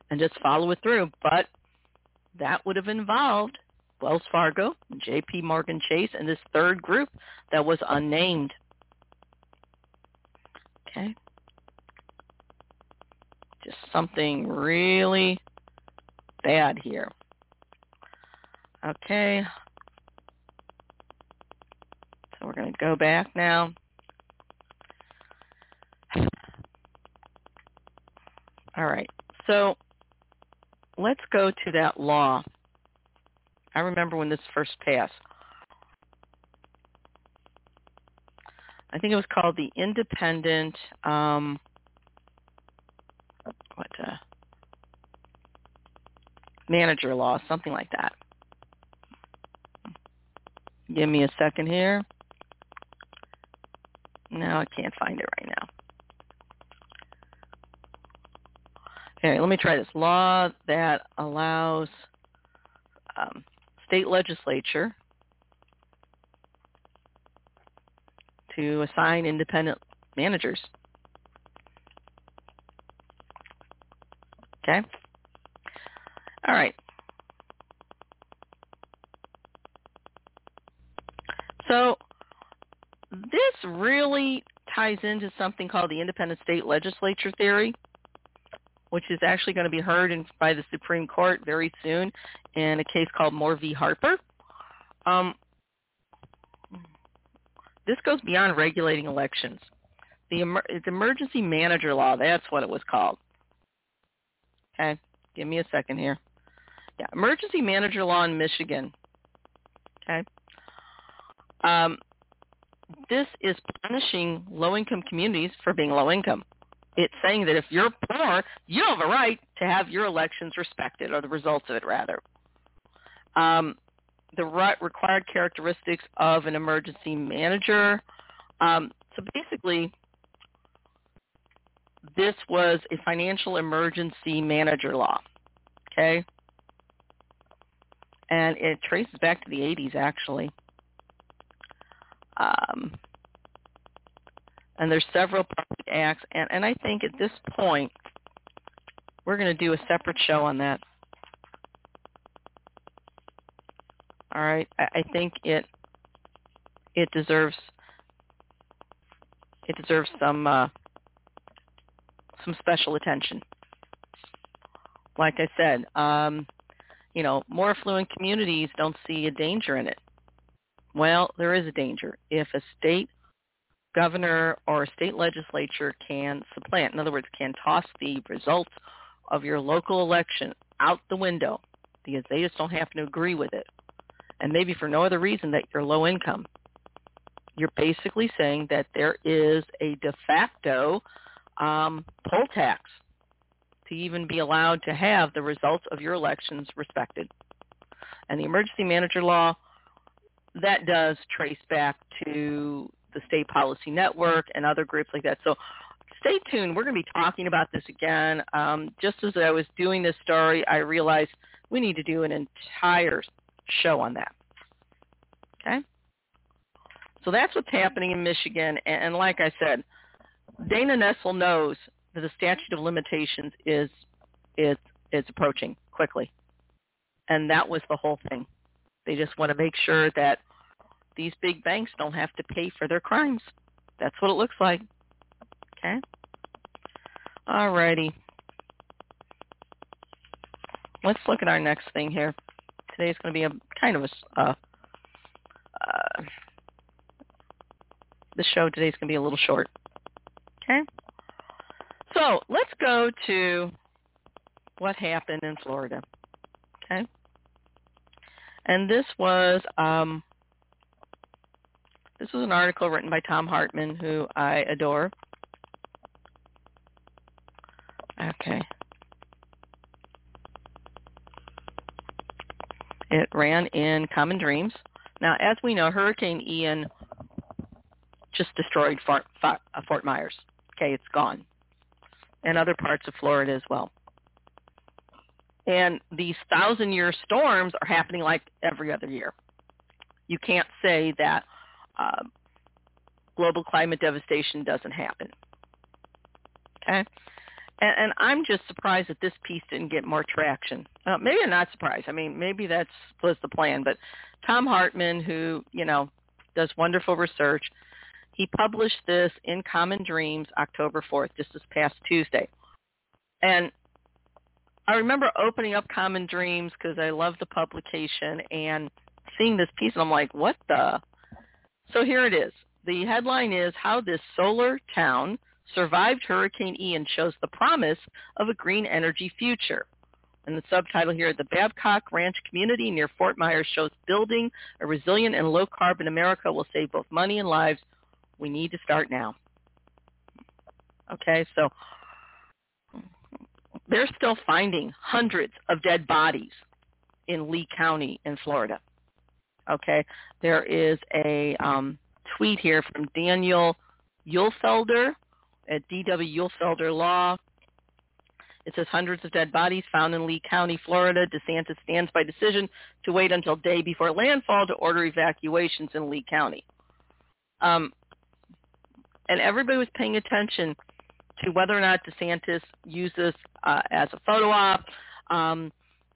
S1: and just follow it through. But that would have involved Wells Fargo, J.P. Morgan Chase, and this third group that was unnamed. Okay. Just something really bad here. Okay. So we're going to go back now. All right. So let's go to that law. I remember when this first passed. I think it was called the Independent um, what uh, manager law, something like that. Give me a second here. No, I can't find it right now. Okay, let me try this. Law that allows um, state legislature to assign independent managers. Okay? All right. So this really ties into something called the independent state legislature theory which is actually going to be heard in, by the Supreme Court very soon in a case called Moore v. Harper. Um, this goes beyond regulating elections. The, the emergency manager law, that's what it was called. Okay, give me a second here. Yeah, emergency manager law in Michigan. Okay. Um, this is punishing low-income communities for being low-income it's saying that if you're poor, you don't have a right to have your elections respected, or the results of it, rather. Um, the required characteristics of an emergency manager. Um, so basically, this was a financial emergency manager law. Okay? And it traces back to the 80s, actually. Um, and there's several public acts, and, and I think at this point, we're going to do a separate show on that. All right, I, I think it it deserves it deserves some uh, some special attention. Like I said, um, you know, more affluent communities don't see a danger in it. Well, there is a danger. If a state governor or a state legislature can supplant. In other words, can toss the results of your local election out the window because they just don't happen to agree with it. And maybe for no other reason that you're low income. You're basically saying that there is a de facto um, poll tax to even be allowed to have the results of your elections respected. And the emergency manager law, that does trace back to the State Policy Network and other groups like that. So stay tuned. We're going to be talking about this again. Um, just as I was doing this story, I realized we need to do an entire show on that. Okay? So that's what's happening in Michigan. And, like I said, Dana Nessel knows that the statute of limitations is is is approaching quickly. And that was the whole thing. They just want to make sure that these big banks don't have to pay for their crimes. That's what it looks like. Okay? All righty. Let's look at our next thing here. Today's going to be a kind of a uh, uh, the show today's going to be a little short. Okay? So let's go to what happened in Florida. Okay? And this was um, this was an article written by Thom Hartmann, who I adore. Okay. It ran in Common Dreams. Now, as we know, Hurricane Ian just destroyed Fort, uh, Fort Myers. Okay, it's gone. And other parts of Florida as well. And these thousand-year storms are happening like every other year. You can't say that uh, global climate devastation doesn't happen. Okay? And, and I'm just surprised that this piece didn't get more traction. Uh, maybe I'm not surprised. I mean, maybe that's was the plan. But Thom Hartmann, who you know does wonderful research, he published this in Common Dreams October 4th, just this past Tuesday. And I remember opening up Common Dreams because I love the publication and seeing this piece, and I'm like, what the? So here it is. The headline is How This Solar Town Survived Hurricane Ian Shows the Promise of a Green Energy Future. And the subtitle here, The Babcock Ranch Community near Fort Myers shows building a resilient and low-carbon America will save both money and lives. We need to start now. Okay, so they're still finding hundreds of dead bodies in Lee County in Florida. Okay, there is a um, tweet here from Daniel Uhlfelder at DW Uhlfelder Law. It says hundreds of dead bodies found in Lee County, Florida. DeSantis stands by decision to wait until day before landfall to order evacuations in Lee County. Um, and everybody was paying attention to whether or not DeSantis uses uh, as a photo op, um,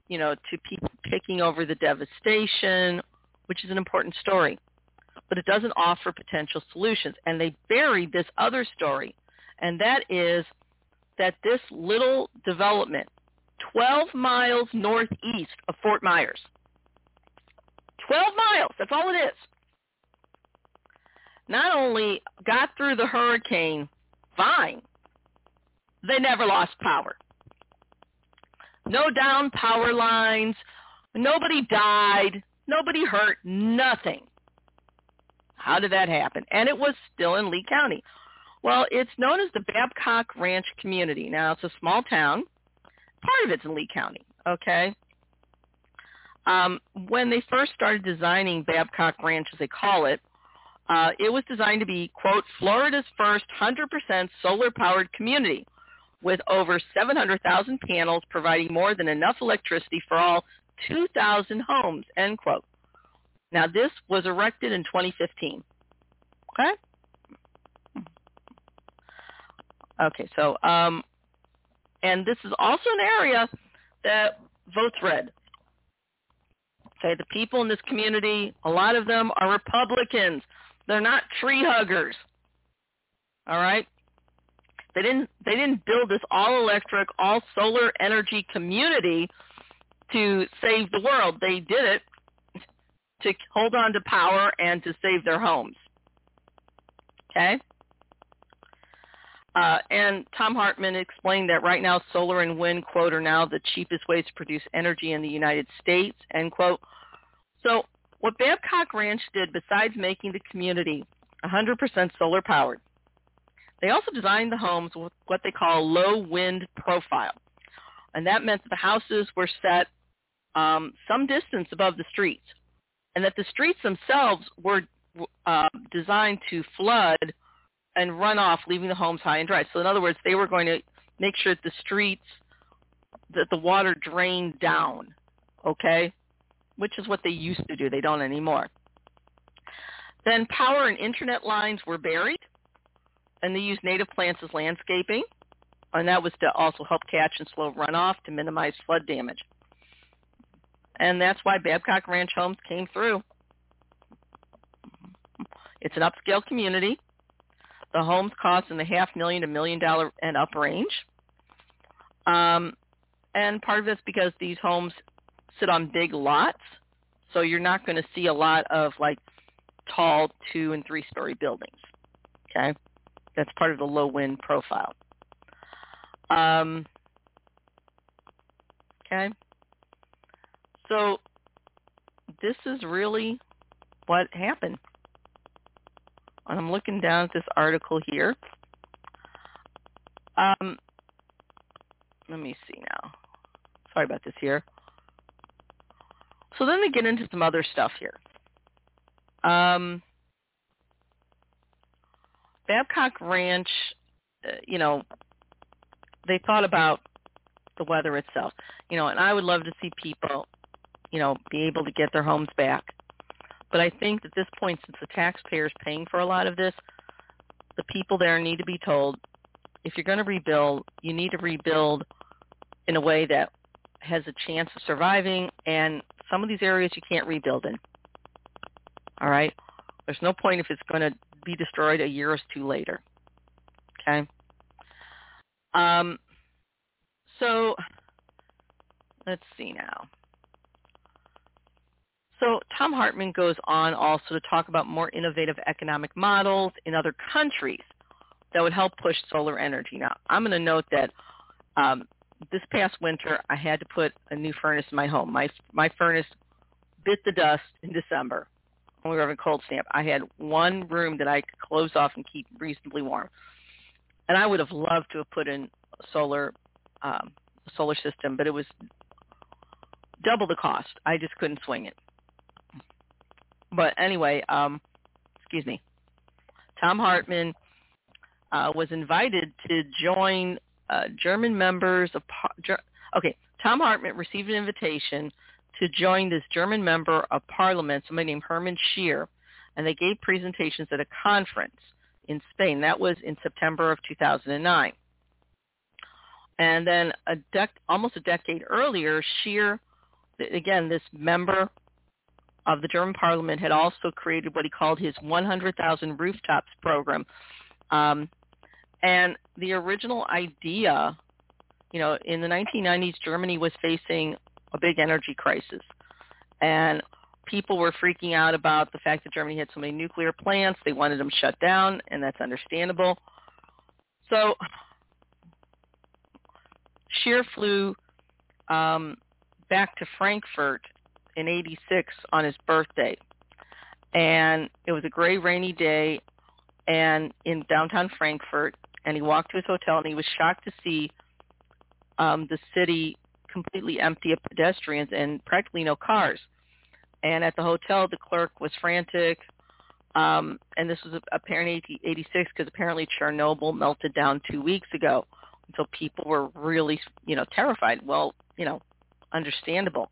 S1: you know, to people picking over the devastation, which is an important story. But it doesn't offer potential solutions. And they buried this other story, and that is that this little development, 12 miles northeast of Fort Myers, 12 miles, that's all it is, not only got through the hurricane fine, they never lost power. No down power lines. Nobody died. Nobody hurt. Nothing. How did that happen? And it was still in Lee County. Well, it's known as the Babcock Ranch Community. Now, it's a small town. Part of it's in Lee County, okay? Um, when they first started designing Babcock Ranch, as they call it, uh, it was designed to be, quote, Florida's first 100% solar-powered community with over 700,000 panels providing more than enough electricity for all 2,000 homes, end quote. Now, this was erected in 2015. Okay? Okay, so, um, and this is also an area that votes red. Okay, the people in this community, a lot of them are Republicans. They're not tree huggers. All right? They didn't they didn't build this all electric, all solar energy community to save the world. They did it to hold on to power and to save their homes. Okay? Uh, and Thom Hartmann explained that right now solar and wind, quote, are now the cheapest ways to produce energy in the United States, end quote. So what Babcock Ranch did, besides making the community 100% solar powered, they also designed the homes with what they call low wind profile. And that meant that the houses were set um, some distance above the streets and that the streets themselves were uh, designed to flood and run off, leaving the homes high and dry. So in other words, they were going to make sure that the streets, that the water drained down, okay, which is what they used to do. They don't anymore. Then power and internet lines were buried and they used native plants as landscaping, and that was to also help catch and slow runoff to minimize flood damage. And that's why Babcock Ranch Homes came through. It's an upscale community. The homes cost in the half million to million dollar and up range. Um, and part of it's because these homes sit on big lots, so you're not going to see a lot of like tall two and three story buildings. Okay. That's part of the low wind profile. Um, okay. So this is really what happened. And I'm looking down at this article here. Um, let me see now. Sorry about this here. So then they get into some other stuff here. Um, Babcock Ranch, uh, you know, they thought about the weather itself, you know, and I would love to see people, you know, be able to get their homes back. But I think at this point, since the taxpayer is paying for a lot of this, the people there need to be told, if you're going to rebuild, you need to rebuild in a way that has a chance of surviving, and some of these areas you can't rebuild in. All right? There's no point if it's going to be destroyed a year or two later. Okay? Um, so let's see now. So Thom Hartmann goes on also to talk about more innovative economic models in other countries that would help push solar energy. Now, I'm going to note that um, this past winter, I had to put a new furnace in my home. My my furnace bit the dust in December when we were having a cold snap. I had one room that I could close off and keep reasonably warm, and I would have loved to have put in a solar um, solar system, but it was double the cost. I just couldn't swing it. But anyway, um, excuse me. Thom Hartmann uh, was invited to join uh, German members of okay. Thom Hartmann received an invitation to join this German member of parliament, somebody named Hermann Scheer, and they gave presentations at a conference in Spain. That was in September of 2009. And then a dec- almost a decade earlier, Scheer, again, this member of the German parliament had also created what he called his 100,000 rooftops program. Um, and the original idea, you know, in the 1990s, Germany was facing a big energy crisis. And people were freaking out about the fact that Germany had so many nuclear plants. They wanted them shut down, and that's understandable. So Scheer flew um, back to Frankfurt in 86 on his birthday. And it was a gray, rainy day and in downtown Frankfurt. And he walked to his hotel and he was shocked to see um, the city completely empty of pedestrians and practically no cars. And at the hotel, the clerk was frantic. Um, and this was apparently 86 because apparently Chernobyl melted down two weeks ago. So people were really, you know, terrified. Well, you know, understandable.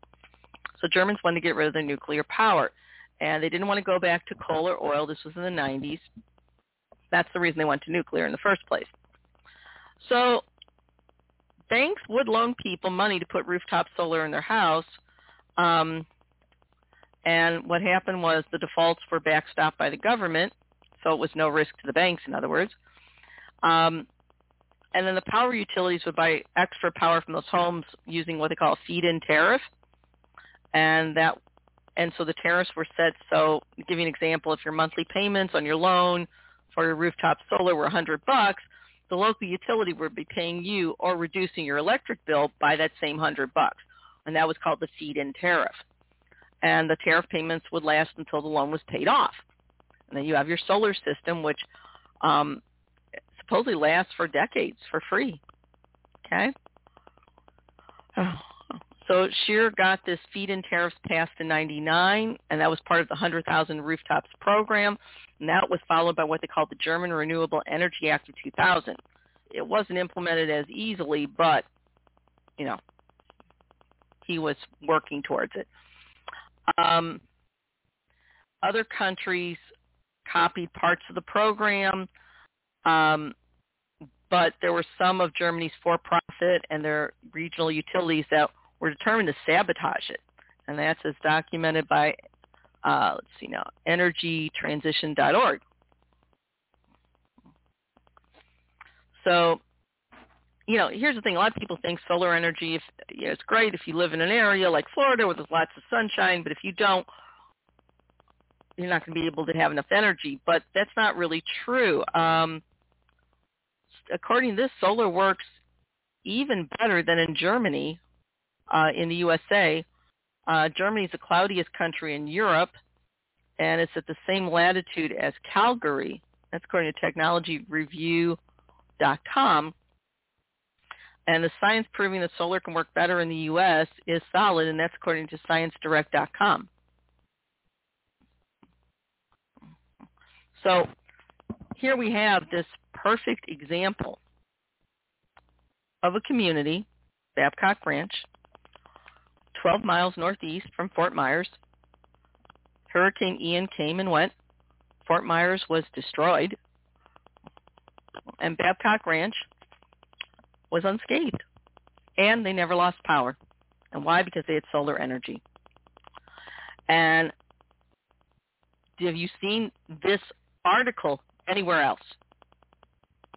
S1: So Germans wanted to get rid of their nuclear power. And they didn't want to go back to coal or oil. This was in the 90s. That's the reason they went to nuclear in the first place. So banks would loan people money to put rooftop solar in their house. Um, and what happened was the defaults were backstopped by the government, so it was no risk to the banks, in other words. Um, and then the power utilities would buy extra power from those homes using what they call a feed-in tariff and that and so the tariffs were set. So give you an example if your monthly payments on your loan for your rooftop solar were 100 bucks the local utility would be paying you or reducing your electric bill by that same 100 bucks. And that was called the feed-in tariff. And the tariff payments would last until the loan was paid off. And then you have your solar system which um, supposedly lasts for decades for free. Okay So Scheer got this feed-in tariffs passed in 99, and that was part of the 100,000 rooftops program. And that was followed by what they called the German Renewable Energy Act of 2000. It wasn't implemented as easily, but, you know, he was working towards it. Um, other countries copied parts of the program, um, but there were some of Germany's for-profit and their regional utilities that were determined to sabotage it. And that's as documented by, uh, let's see now, energytransition.org. So, you know, here's the thing. A lot of people think solar energy, if, you know, great if you live in an area like Florida where there's lots of sunshine, but if you don't, you're not going to be able to have enough energy. But that's not really true. Um, according to this, solar works even better than in Germany, uh, in the USA. Uh, Germany is the cloudiest country in Europe, and it's at the same latitude as Calgary. That's according to technologyreview.com. And the science proving that solar can work better in the U.S. is solid, and that's according to ScienceDirect.com. So here we have this perfect example of a community, Babcock Ranch, 12 miles northeast from Fort Myers. Hurricane Ian came and went. Fort Myers was destroyed. And Babcock Ranch was unscathed. And they never lost power. And why? Because they had solar energy. And have you seen this article anywhere else?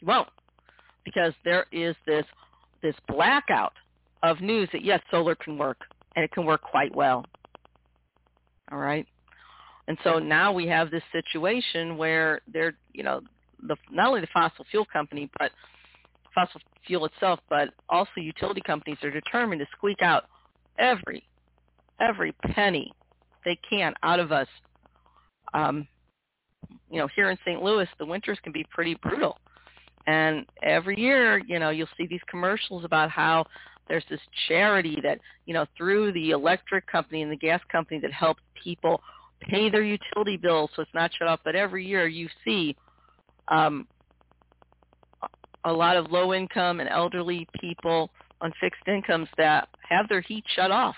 S1: You won't. Because there is this this blackout of news that yes, solar can work and it can work quite well. All right. And so now we have this situation where they're, you know, the not only the fossil fuel company, but fossil fuel itself, but also utility companies are determined to squeak out every every penny they can out of us. Um, you know, here in St. Louis, the winters can be pretty brutal. And every year, you know, you'll see these commercials about how there's this charity that, you know, through the electric company and the gas company that helps people pay their utility bills so it's not shut off. But every year you see um, a lot of low income and elderly people on fixed incomes that have their heat shut off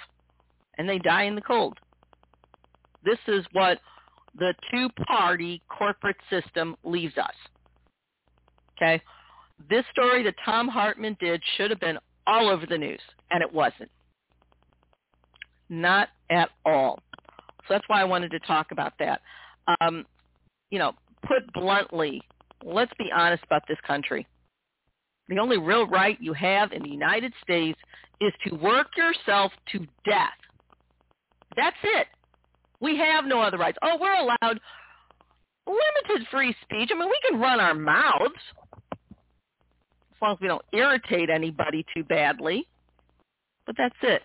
S1: and they die in the cold. This is what the two-party corporate system leaves us. Okay? This story that Thom Hartmann did should have been all over the news, and it wasn't. Not at all. So that's why I wanted to talk about that. Um, you know, put bluntly, let's be honest about this country. The only real right you have in the United States is to work yourself to death. That's it. We have no other rights. Oh, we're allowed limited free speech. I mean, we can run our mouths long as we don't irritate anybody too badly. But that's it.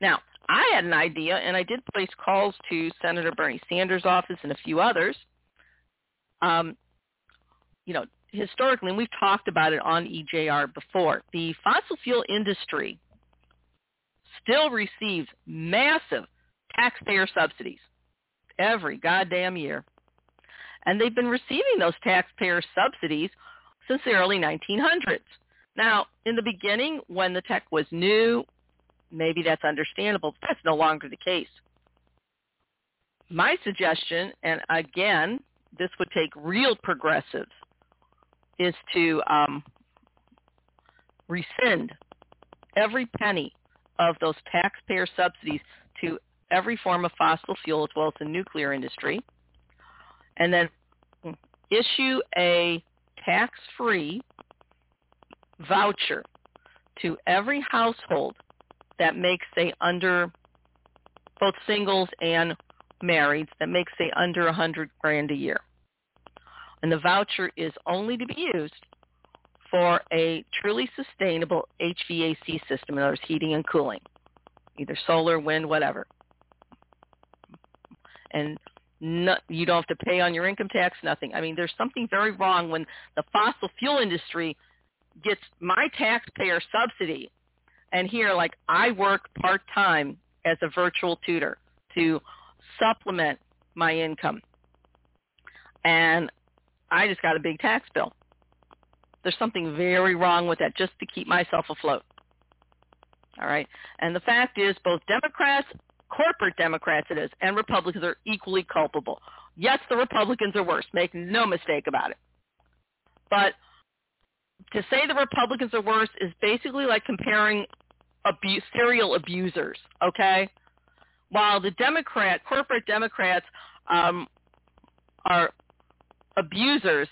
S1: Now, I had an idea, and I did place calls to Senator Bernie Sanders' office and a few others. Um, you know, historically, and we've talked about it on EJR before, the fossil fuel industry still receives massive taxpayer subsidies every goddamn year. And they've been receiving those taxpayer subsidies since the early 1900s. Now, in the beginning, when the tech was new, maybe that's understandable, but that's no longer the case. My suggestion, and again, this would take real progressives, is to um, rescind every penny of those taxpayer subsidies to every form of fossil fuel as well as the nuclear industry, and then issue a tax-free voucher to every household that makes, say, under both singles and marrieds that makes, say, under a hundred grand a year. And the voucher is only to be used for a truly sustainable HVAC system, in other words, heating and cooling, either solar, wind, whatever. And no, you don't have to pay on your income tax, nothing. I mean, there's something very wrong when the fossil fuel industry gets my taxpayer subsidy and here, like I work part-time as a virtual tutor to supplement my income. And I just got a big tax bill. There's something very wrong with that just to keep myself afloat. All right. And the fact is both Democrats, corporate Democrats it is, and Republicans are equally culpable. Yes, the Republicans are worse. Make no mistake about it. But to say the Republicans are worse is basically like comparing abu- serial abusers, okay? While the Democrat, corporate Democrats um, are abusers,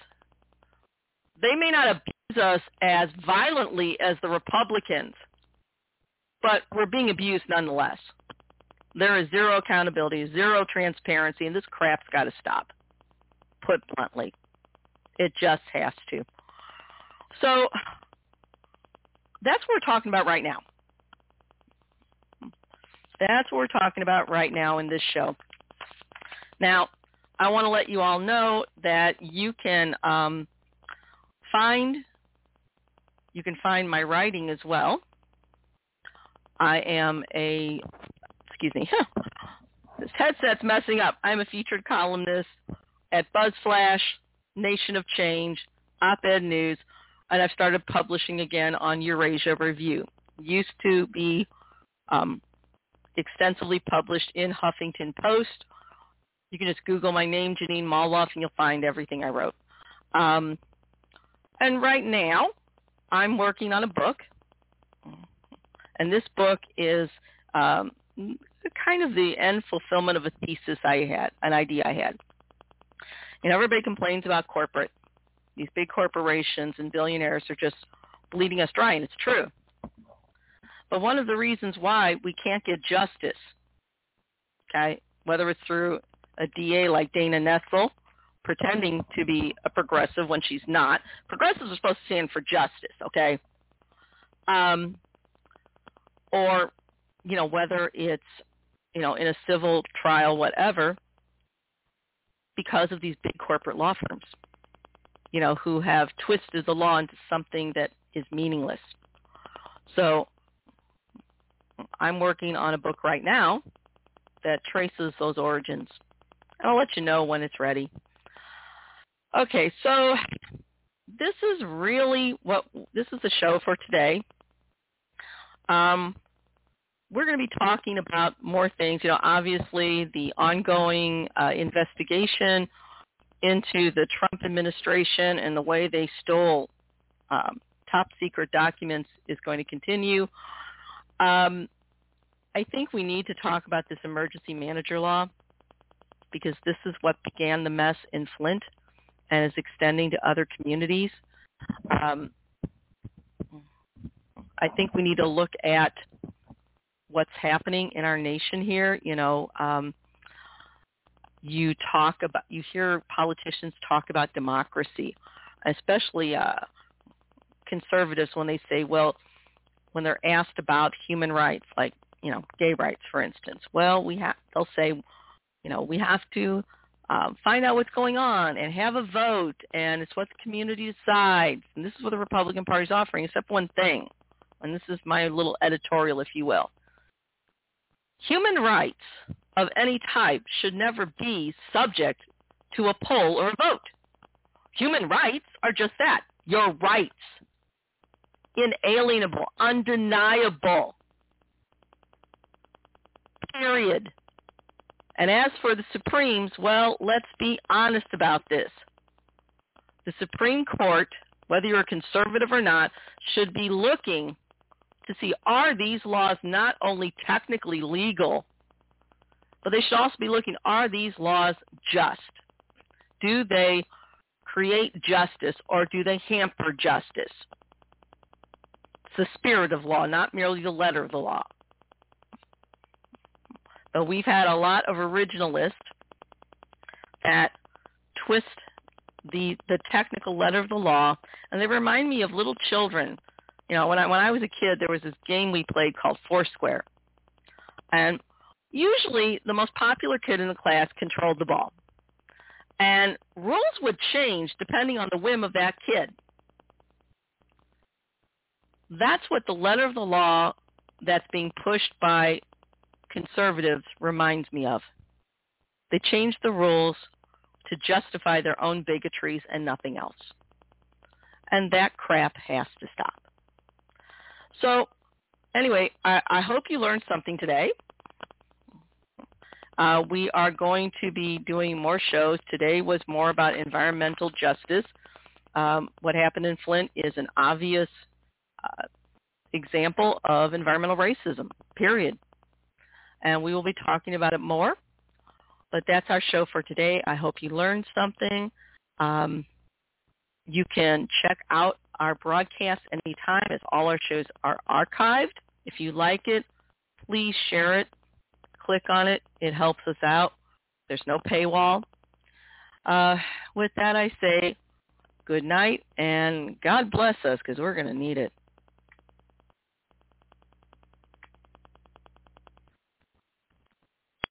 S1: they may not abuse us as violently as the Republicans, but we're being abused nonetheless. There is zero accountability, zero transparency, and this crap's got to stop, put bluntly. It just has to. So that's what we're talking about right now. That's what we're talking about right now in this show. Now, I want to let you all know that you can um, find you can find my writing as well. I am a excuse me. this headset's messing up. I'm a featured columnist at BuzzFlash, Nation of Change, Op-Ed News, and I've started publishing again on Eurasia Review. Used to be um, extensively published in Huffington Post. You can just Google my name, Jeanine Molloff, and you'll find everything I wrote. Um, And right now, I'm working on a book. And this book is um, kind of the end fulfillment of a thesis I had, an idea I had. You know, everybody complains about corporate. These big corporations and billionaires are just bleeding us dry, and it's true. But one of the reasons why we can't get justice, okay, whether it's through a DA like Dana Nessel, pretending to be a progressive when she's not. Progressives are supposed to stand for justice, okay? Um, or, you know, whether it's, you know, in a civil trial, whatever, because of these big corporate law firms, you know, who have twisted the law into something that is meaningless. So I'm working on a book right now that traces those origins. And I'll let you know when it's ready. Okay, so this is really what this is the show for today. Um, we're going to be talking about more things. You know, obviously the ongoing uh, investigation into the Trump administration and the way they stole um, top secret documents is going to continue. Um, I think we need to talk about this emergency manager law because this is what began the mess in Flint and is extending to other communities. Um, I think we need to look at what's happening in our nation here. You know, um, you talk about, you hear politicians talk about democracy, especially uh, conservatives when they say, well, when they're asked about human rights, like you know, gay rights, for instance. Well, we have, they'll say, you know, we have to um, find out what's going on and have a vote, and it's what the community decides. And this is what the Republican Party is offering, except one thing, and this is my little editorial, if you will. Human rights of any type should never be subject to a poll or a vote. Human rights are just that, your rights. Inalienable, undeniable. Period. And as for the Supremes, well, let's be honest about this. The Supreme Court, whether you're a conservative or not, should be looking to see are these laws not only technically legal, but they should also be looking, are these laws just? Do they create justice or do they hamper justice? It's the spirit of law, not merely the letter of the law. But we've had a lot of originalists that twist the the technical letter of the law, and they remind me of little children. You know, when I when I was a kid, there was this game we played called Foursquare, and usually the most popular kid in the class controlled the ball, and rules would change depending on the whim of that kid. That's what the letter of the law that's being pushed by conservatives reminds me of. They change the rules to justify their own bigotries and nothing else. And that crap has to stop. So anyway, I, I hope you learned something today. Uh, we are going to be doing more shows. Today was more about environmental justice. Um, what happened in Flint is an obvious uh, example of environmental racism, period and we will be talking about it more. But that's our show for today. I hope you learned something. Um, you can check out our broadcast anytime as all our shows are archived. If you like it, please share it. Click on it. It helps us out. There's no paywall. Uh, with that, I say good night and God bless us because we're going to need it.